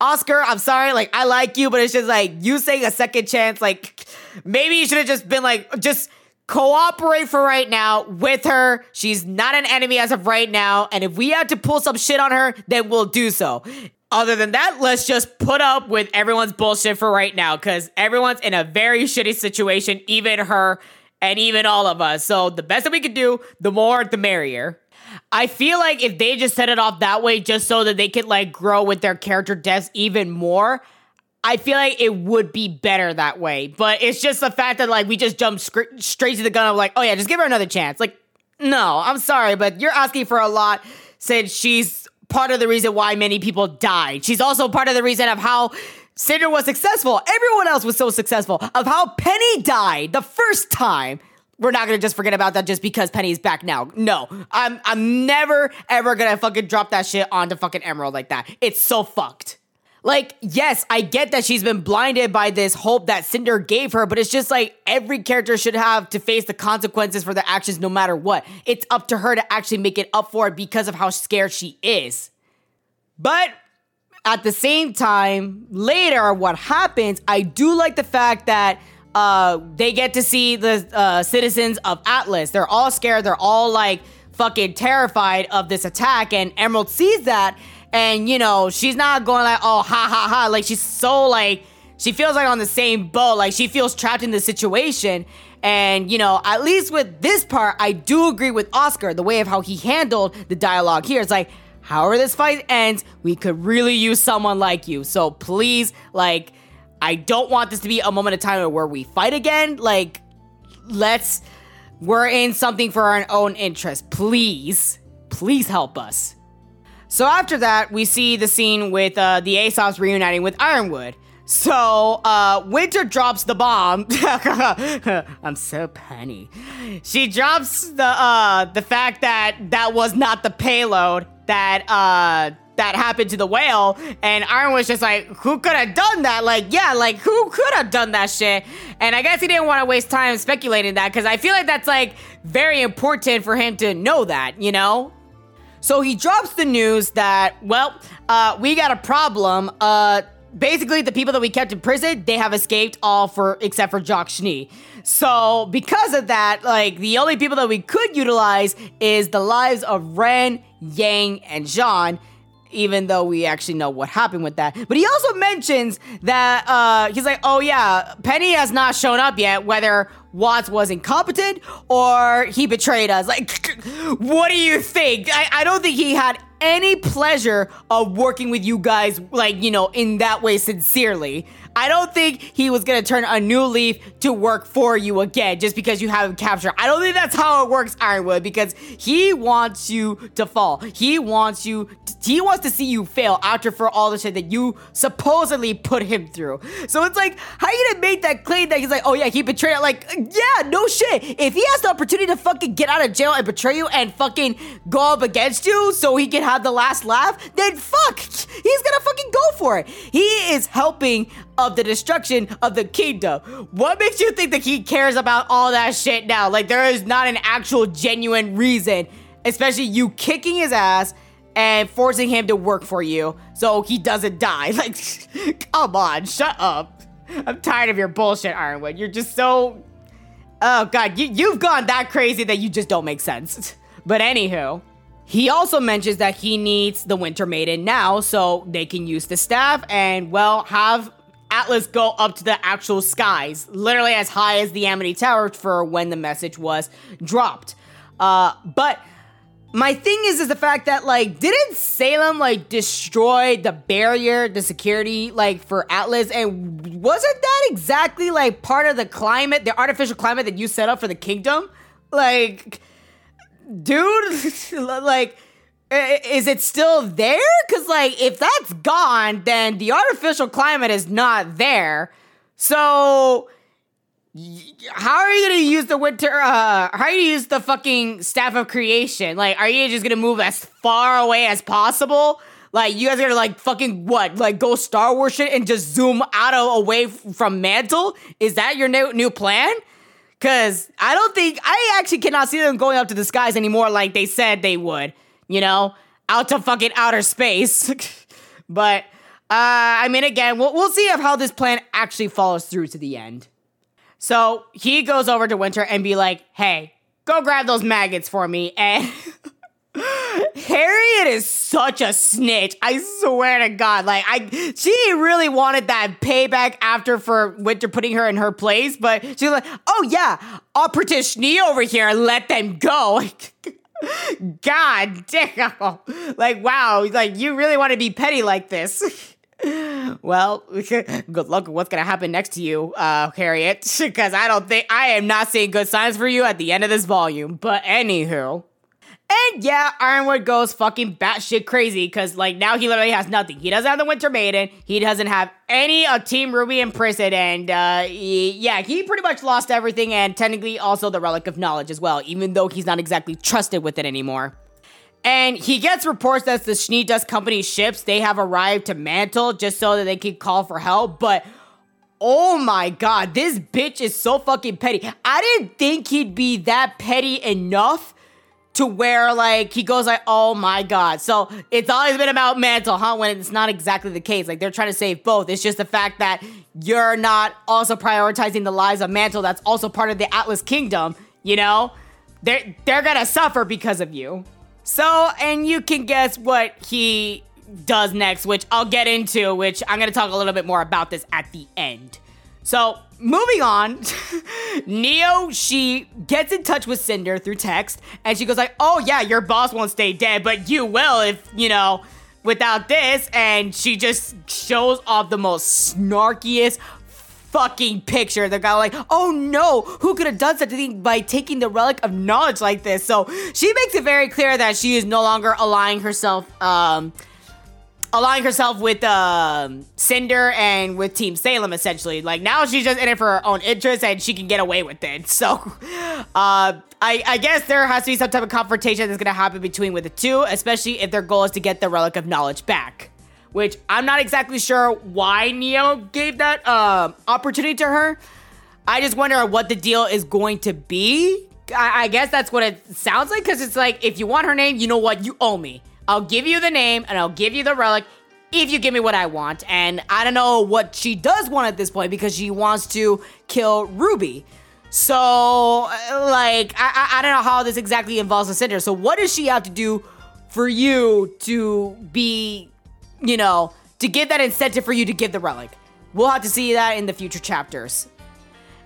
Oscar, I'm sorry, like I like you, but it's just like you saying a second chance, like maybe you should have just been like just cooperate for right now with her. She's not an enemy as of right now, and if we have to pull some shit on her, then we'll do so. Other than that, let's just put up with everyone's bullshit for right now because everyone's in a very shitty situation, even her and even all of us. So the best that we could do, the more the merrier. I feel like if they just set it off that way just so that they could like grow with their character deaths even more, I feel like it would be better that way. But it's just the fact that like we just jump sc- straight to the gun of like, oh yeah, just give her another chance. Like, no, I'm sorry, but you're asking for a lot since she's part of the reason why many people died. She's also part of the reason of how Cinder was successful. Everyone else was so successful. Of how Penny died the first time we're not gonna just forget about that just because Penny's back now. No, I'm I'm never ever gonna fucking drop that shit onto fucking Emerald like that. It's so fucked. Like, yes, I get that she's been blinded by this hope that Cinder gave her, but it's just like every character should have to face the consequences for their actions no matter what. It's up to her to actually make it up for it because of how scared she is. But at the same time, later, what happens, I do like the fact that uh, they get to see the uh, citizens of Atlas. They're all scared. They're all like fucking terrified of this attack. And Emerald sees that, and you know she's not going like, oh ha ha ha. Like she's so like she feels like on the same boat. Like she feels trapped in the situation. And you know, at least with this part, I do agree with Oscar the way of how he handled the dialogue here. It's like. However, this fight ends, we could really use someone like you. So please, like, I don't want this to be a moment of time where we fight again. Like, let's. We're in something for our own interest. Please, please help us. So after that, we see the scene with uh, the Ace Ops reuniting with Ironwood. So, uh, Winter drops the bomb. [laughs] I'm so punny. She drops the uh the fact that that was not the payload that uh that happened to the whale. And Ironwood just like, who could have done that? Like, yeah, like who could have done that shit? And I guess he didn't want to waste time speculating that because I feel like that's like very important for him to know that, you know? So he drops the news that, well, uh, we got a problem. Uh, basically, the people that we kept in prison, they have escaped all for except for Jacques Schnee. So because of that, like the only people that we could utilize is the lives of Ren, Yang, and Jaune even though we actually know what happened with that. But he also mentions that uh, he's like, oh yeah, Penny has not shown up yet, whether Watts was incompetent or he betrayed us. Like, [laughs] what do you think? I, I don't think he had any pleasure of working with you guys, like, you know, in that way sincerely. I don't think he was gonna turn a new leaf to work for you again just because you have him captured. I don't think that's how it works, Ironwood, because he wants you to fall. He wants you. He wants to see you fail after for all the shit that you supposedly put him through. So it's like, how you gonna make that claim that he's like, oh yeah, he betrayed? Like, yeah, no shit. If he has the opportunity to fucking get out of jail and betray you and fucking go up against you so he can have the last laugh, then fuck, he's gonna fucking go for it. He is helping of the destruction of the kingdom. What makes you think that he cares about all that shit now? Like, there is not an actual genuine reason, especially you kicking his ass and forcing him to work for you so he doesn't die. [laughs] Like, come on, shut up. I'm tired of your bullshit, Ironwood. You're just so. Oh, God, you, you've gone that crazy that you just don't make sense. [laughs] But anywho. He also mentions that he needs the Winter Maiden now so they can use the staff and, well, have Atlas go up to the actual skies, literally as high as the Amity Tower for when the message was dropped. Uh, but my thing is, is the fact that like, didn't Salem like destroy the barrier, the security like for Atlas, and wasn't that exactly like part of the climate, the artificial climate that you set up for the kingdom? Like dude, [laughs] like, is it still there? Because, like, if that's gone, then the artificial climate is not there. So, how are you gonna use the winter? Uh, how are you use the fucking staff of creation? Like, are you just gonna move as far away as possible? Like, you guys are gonna like fucking what? Like, go Star Wars shit and just zoom out of away from Mantle? Is that your new new plan? Cause I don't think I actually cannot see them going up to the skies anymore like they said they would. You know, out to fucking outer space. [laughs] but uh, I mean, again, we'll we'll see if how this plan actually follows through to the end. So he goes over to Winter and be like, "Hey, go grab those maggots for me." [laughs] And Harriet is such a snitch. I swear to God. Like I she really wanted that payback after for Winter putting her in her place, but she's like, oh yeah, I'll Schnee over here and let them go. [laughs] God damn. Like, wow, like you really want to be petty like this. [laughs] well, [laughs] good luck with what's gonna happen next to you, uh, Harriet. [laughs] Because I don't think I am not seeing good signs for you at the end of this volume. But anywho. And yeah, Ironwood goes fucking batshit crazy because like now he literally has nothing. He doesn't have the Winter Maiden. He doesn't have any of Team Ruby in prison, and uh, he, yeah, he pretty much lost everything, and technically also the Relic of Knowledge as well, even though he's not exactly trusted with it anymore. And he gets reports that the Schnee Dust Company ships they have arrived to Mantle just so that they can call for help, but. Oh my god, this bitch is so fucking petty. I didn't think he'd be that petty enough to where like he goes like, oh my god. So it's always been about Mantle, huh? When it's not exactly the case. Like they're trying to save both. It's just the fact that you're not also prioritizing the lives of Mantle. That's also part of the Atlas Kingdom. You know, they're they're gonna suffer because of you. So, and you can guess what he does next, which I'll get into. Which I'm gonna talk a little bit more about this at the end. So moving on, [laughs] Neo, she gets in touch with Cinder through text, and she goes like, oh yeah, your boss won't stay dead, but you will if, you know, without this, and she just shows off the most snarkiest fucking picture. The guy like, oh no, who could have done such a thing by taking the relic of knowledge like this? So she makes it very clear that she is no longer aligning herself, um, aligning herself with um, Cinder and with Team Salem, essentially. Like now she's just in it for her own interest and she can get away with it. [laughs] So, uh, I, I guess there has to be some type of confrontation that's gonna happen between with the two, especially if their goal is to get the Relic of Knowledge back. Which I'm not exactly sure why Neo gave that uh, opportunity to her. I just wonder what the deal is going to be. I, I guess that's what it sounds like because it's like if you want her name, you know what, you owe me. I'll give you the name and I'll give you the relic if you give me what I want. And I don't know what she does want at this point because she wants to kill Ruby. So, like, I, I, I don't know how this exactly involves the Cinder. So, what does she have to do for you to be, you know, to give that incentive for you to give the relic? We'll have to see that in the future chapters.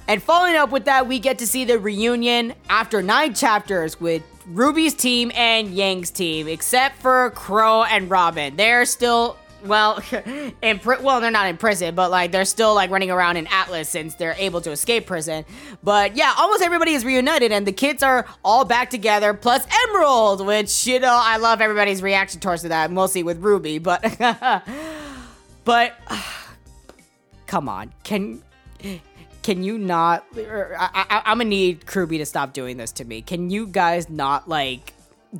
And following up with that, we get to see the reunion after nine chapters with Ruby's team and Yang's team, except for Crow and Robyn. They're still well, [laughs] in pri- well, they're not in prison, but like they're still like running around in Atlas since they're able to escape prison. But yeah, almost everybody is reunited, and the kids are all back together. Plus Emerald, which you know I love everybody's reaction towards that, mostly with Ruby. But [laughs] but [sighs] come on, can can you not? I, I'm gonna need CRWBY to stop doing this to me. Can you guys not like?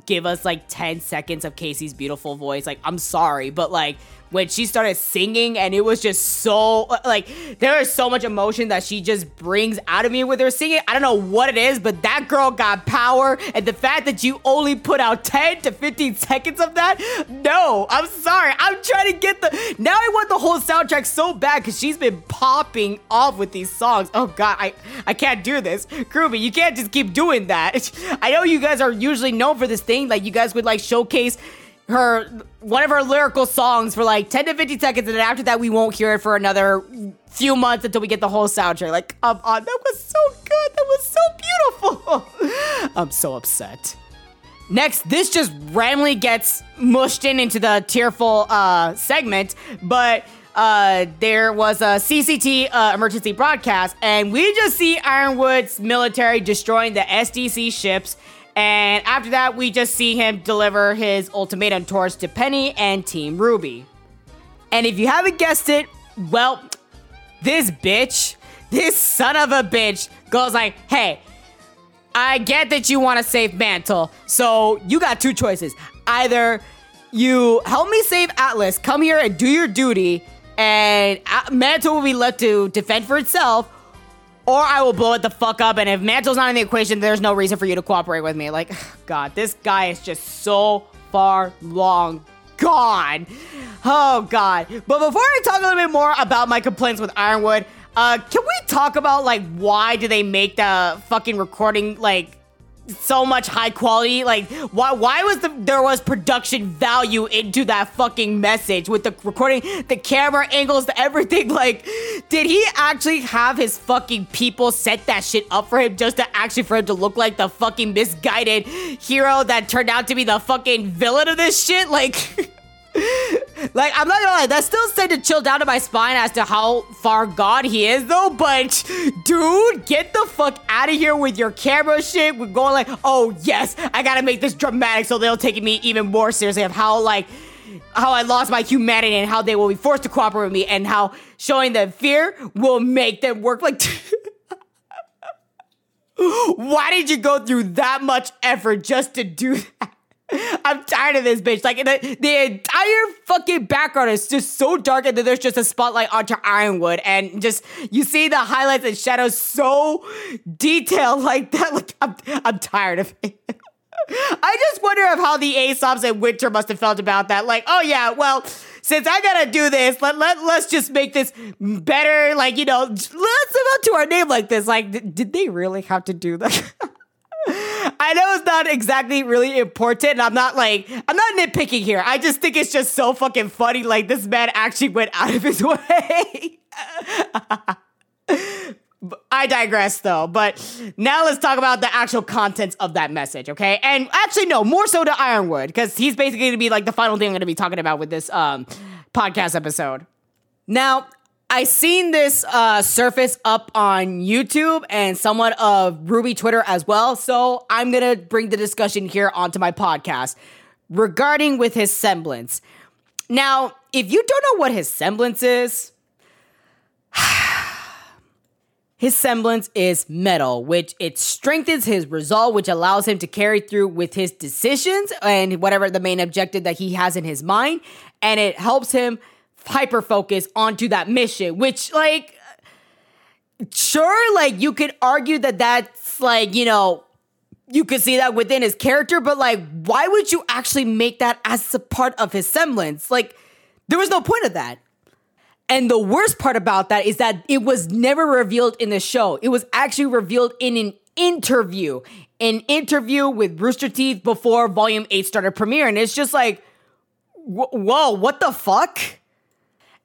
give us like 10 seconds of Casey's beautiful voice. Like, I'm sorry, but like when she started singing and it was just so like there is so much emotion that she just brings out of me with her singing. I don't know what it is, but that girl got power and the fact that you only put out 10 to 15 seconds of that, no, I'm sorry. I'm trying to get the now I want the whole soundtrack so bad cuz she's been popping off with these songs. Oh god, I I can't do this. CRWBY, you can't just keep doing that. [laughs] I know you guys are usually known for this thing like you guys would like showcase her one of her lyrical songs for like 10 to 50 seconds and then after that we won't hear it for another few months until we get the whole soundtrack. Like come on that was so good. That was so beautiful. [laughs] I'm so upset. Next this just randomly gets mushed in into the tearful uh segment but uh, there was a CCT uh, emergency broadcast, and we just see Ironwood's military destroying the SDC ships and after that, we just see him deliver his ultimatum towards to Penny and Team Ruby. And if you haven't guessed it, well, this bitch, this son of a bitch, goes like, hey, I get that you want to save Mantle, so you got two choices. Either you help me save Atlas, come here and do your duty, and Mantle will be left to defend for itself, or I will blow it the fuck up. And if Mantle's not in the equation, there's no reason for you to cooperate with me. Like, [sighs] God, this guy is just so far long gone. Oh, God. But before I talk a little bit more about my complaints with Ironwood, uh, can we talk about, like, why do they make the fucking recording, like, so much high quality. Like, why why was the there was production value into that fucking message with the recording, the camera angles, the everything? [laughs] Like, did he actually have his fucking people set that shit up for him just to actually for him to look like the fucking misguided hero that turned out to be the fucking villain of this shit? Like [laughs] like, I'm not gonna lie, that still sent a chill down to my spine as to how far God he is, though. But, dude, get the fuck out of here with your camera shit. We're going like, oh, yes, I gotta make this dramatic so they'll take me even more seriously of how, like, how I lost my humanity and how they will be forced to cooperate with me and how showing them fear will make them work. Like, [laughs] why did you go through that much effort just to do that? I'm tired of this bitch. Like the, the entire fucking background is just so dark, and then there's just a spotlight onto Ironwood, and just you see the highlights and shadows so detailed [laughs] like that. Like I'm, I'm tired of it. [laughs] I just wonder of how the Ace Ops and Winter must have felt about that. Like, oh yeah, well, since I gotta do this, let, let, let's just make this better. Like, you know, let's live up to our name like this. Like, did they really have to do that? [laughs] I know it's not exactly really important. I'm not like I'm not nitpicking here. I just think it's just so fucking funny. Like this man actually went out of his [laughs] way. I digress though. But now let's talk about the actual contents of that message, okay? And actually, no, more so to Ironwood, because he's basically gonna be like the final thing I'm gonna be talking about with this um podcast episode. Now, I seen this uh, surface up on YouTube and somewhat of RWBY Twitter as well. So I'm gonna bring the discussion here onto my podcast regarding with his semblance. Now, if you don't know what his semblance is, [sighs] his semblance is Mettle, which it strengthens his resolve, which allows him to carry through with his decisions and whatever the main objective that he has in his mind, and it helps him hyper focus onto that mission, which, like, sure, like, you could argue that that's, like, you know, you could see that within his character, but, like, why would you actually make that as a part of his semblance? Like, there was no point of that. And the worst part about that is that it was never revealed in the show. It was actually revealed in an interview, an interview with Rooster Teeth before Volume 8 started premiering. And it's just like, whoa, what the fuck?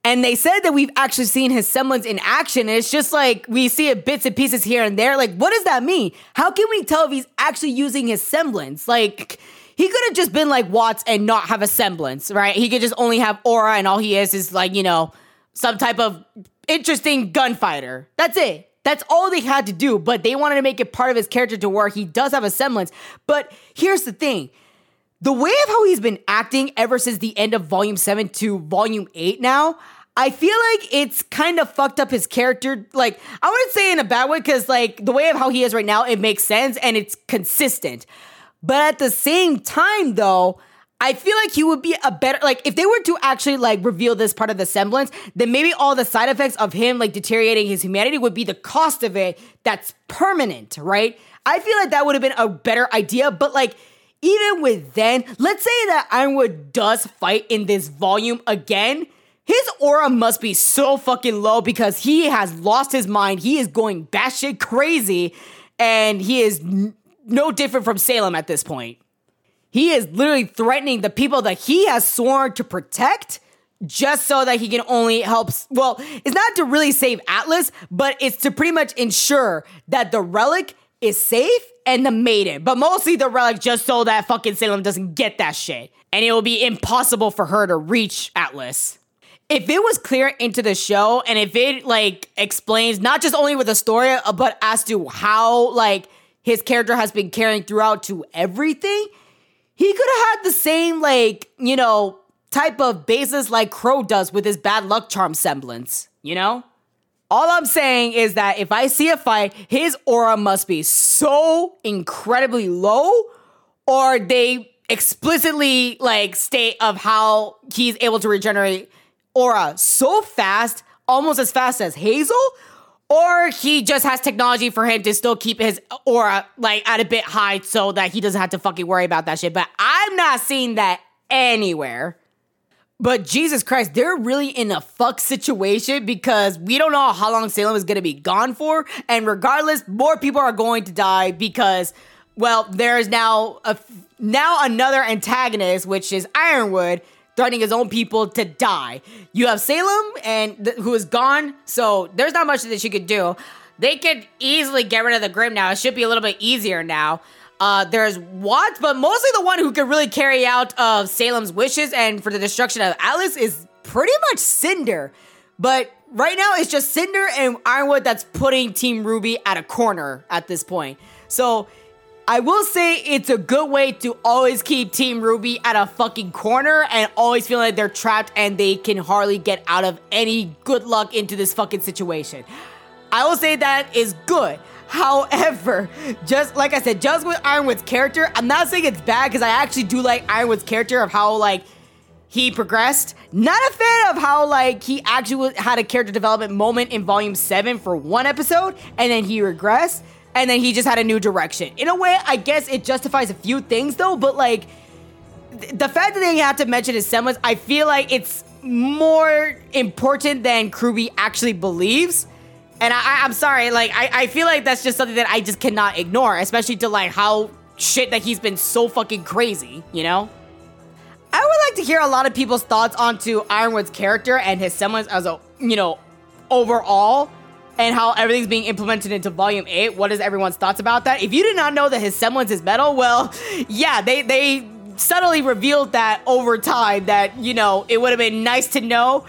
And they said that we've actually seen his semblance in action. And it's just like we see it bits and pieces here and there. Like, what does that mean? How can we tell if he's actually using his semblance? Like, he could have just been like Watts and not have a semblance, right? He could just only have aura and all he is is like, you know, some type of interesting gunfighter. That's it. That's all they had to do, but they wanted to make it part of his character to where he does have a semblance. But here's the thing the way of how he's been acting ever since the end of volume 7 to volume 8 now, I feel like it's kind of fucked up his character. Like, I wouldn't say in a bad way, because, like, the way of how he is right now, it makes sense and it's consistent. But at the same time, though, I feel like he would be a better like if they were to actually like reveal this part of the semblance, then maybe all the side effects of him like deteriorating his humanity would be the cost of it that's permanent, right? I feel like that would have been a better idea, but like even with then, let's say that Ironwood does fight in this volume again. His aura must be so fucking low because he has lost his mind. He is going batshit crazy, and he is n- no different from Salem at this point. He is literally threatening the people that he has sworn to protect just so that he can only help. Well, it's not to really save Atlas, but it's to pretty much ensure that the relic is safe and the maiden, but mostly the relic just so that fucking Salem doesn't get that shit. And it will be impossible for her to reach Atlas. If it was clear into the show and if it like explains not just only with the story, uh, but as to how like his character has been carrying throughout to everything, he could have had the same like, you know, type of basis like Crow does with his bad luck charm semblance, you know? All I'm saying is that if I see a fight, his aura must be so incredibly low, or they explicitly like state of how he's able to regenerate aura so fast, almost as fast as Hazel, or he just has technology for him to still keep his aura like at a bit high so that he doesn't have to fucking worry about that shit. But I'm not seeing that anywhere. But Jesus Christ, they're really in a fuck situation because we don't know how long Salem is going to be gone for. And regardless, more people are going to die because, well, there's now a now another antagonist, which is Ironwood, threatening his own people to die. You have Salem and th- who is gone, so there's not much that she could do. They could easily get rid of the Grimm now. It should be a little bit easier now. Uh, there's Watts, but mostly the one who could really carry out of uh, Salem's wishes and for the destruction of Atlas is pretty much Cinder. But right now it's just Cinder and Ironwood that's putting Team Ruby at a corner at this point. So I will say it's a good way to always keep Team Ruby at a fucking corner and always feel like they're trapped and they can hardly get out of any good luck into this fucking situation. I will say that is good. However, just like I said, just with Ironwood's character, I'm not saying it's bad because I actually do like Ironwood's character of how like he progressed. Not a fan of how like he actually had a character development moment in volume 7 for one episode and then he regressed and then he just had a new direction. In a way, I guess it justifies a few things though, but like the fact that they had to mention his semblance, I feel like it's more important than CRWBY actually believes. And I, am sorry, like I, I feel like that's just something that I just cannot ignore, especially to like how shit that he's been so fucking crazy, you know? I would like to hear a lot of people's thoughts onto Ironwood's character and his semblance as a, you know, overall and how everything's being implemented into volume 8 what is everyone's thoughts about that if you did not know that his semblance is Mettle well yeah they they subtly revealed that over time that you know it would have been nice to know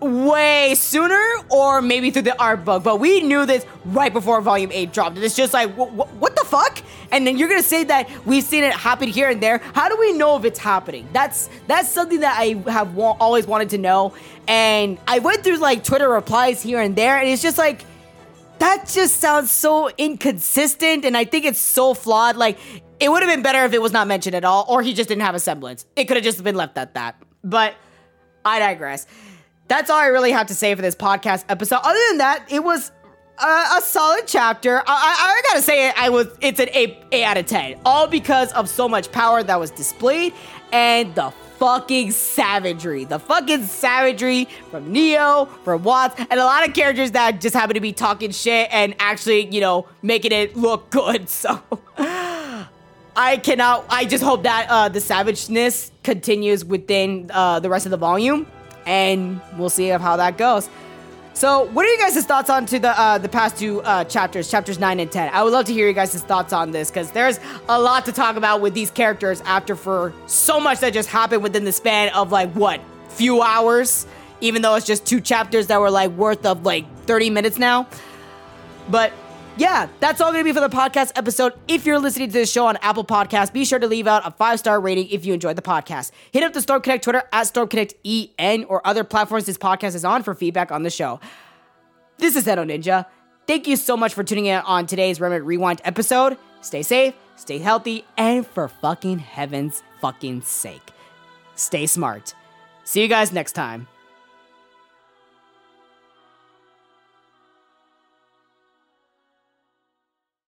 way sooner or maybe through the art book, but we knew this right before Volume 8 dropped. And it's just like, wh- wh- what the fuck? And then you're gonna say that we've seen it happen here and there. How do we know if it's happening? That's that's something that I have wa- always wanted to know. And I went through like Twitter replies here and there, and it's just like, that just sounds so inconsistent, and I think it's so flawed. Like, it would have been better if it was not mentioned at all, or he just didn't have a semblance. It could have just been left at that. But I digress that's all I really have to say for this podcast episode. Other than that, it was a, a solid chapter. I, I, I, gotta say, I was it's an eight, eight out of ten, all because of so much power that was displayed and the fucking savagery, the fucking savagery from Neo, from Watts, and a lot of characters that just happen to be talking shit and actually, you know, making it look good. [laughs] So. I cannot. I just hope that uh, the savageness continues within uh, the rest of the volume and we'll see how that goes. So, what are you guys' thoughts on to the uh, the past two uh, chapters, chapters nine and ten? I would love to hear you guys' thoughts on this because there's a lot to talk about with these characters after for so much that just happened within the span of like what few hours, even though it's just two chapters that were like worth of like 30 minutes now. But yeah, that's all gonna be for the podcast episode. If you're listening to this show on Apple Podcasts, be sure to leave out a five star rating if you enjoyed the podcast. Hit up the Storm Connect Twitter at Storm Connect EN or other platforms this podcast is on for feedback on the show. This is Edo Ninja. Thank you so much for tuning in on today's Remnant Rewind episode. Stay safe, stay healthy, and for fucking heaven's fucking sake, stay smart. See you guys next time.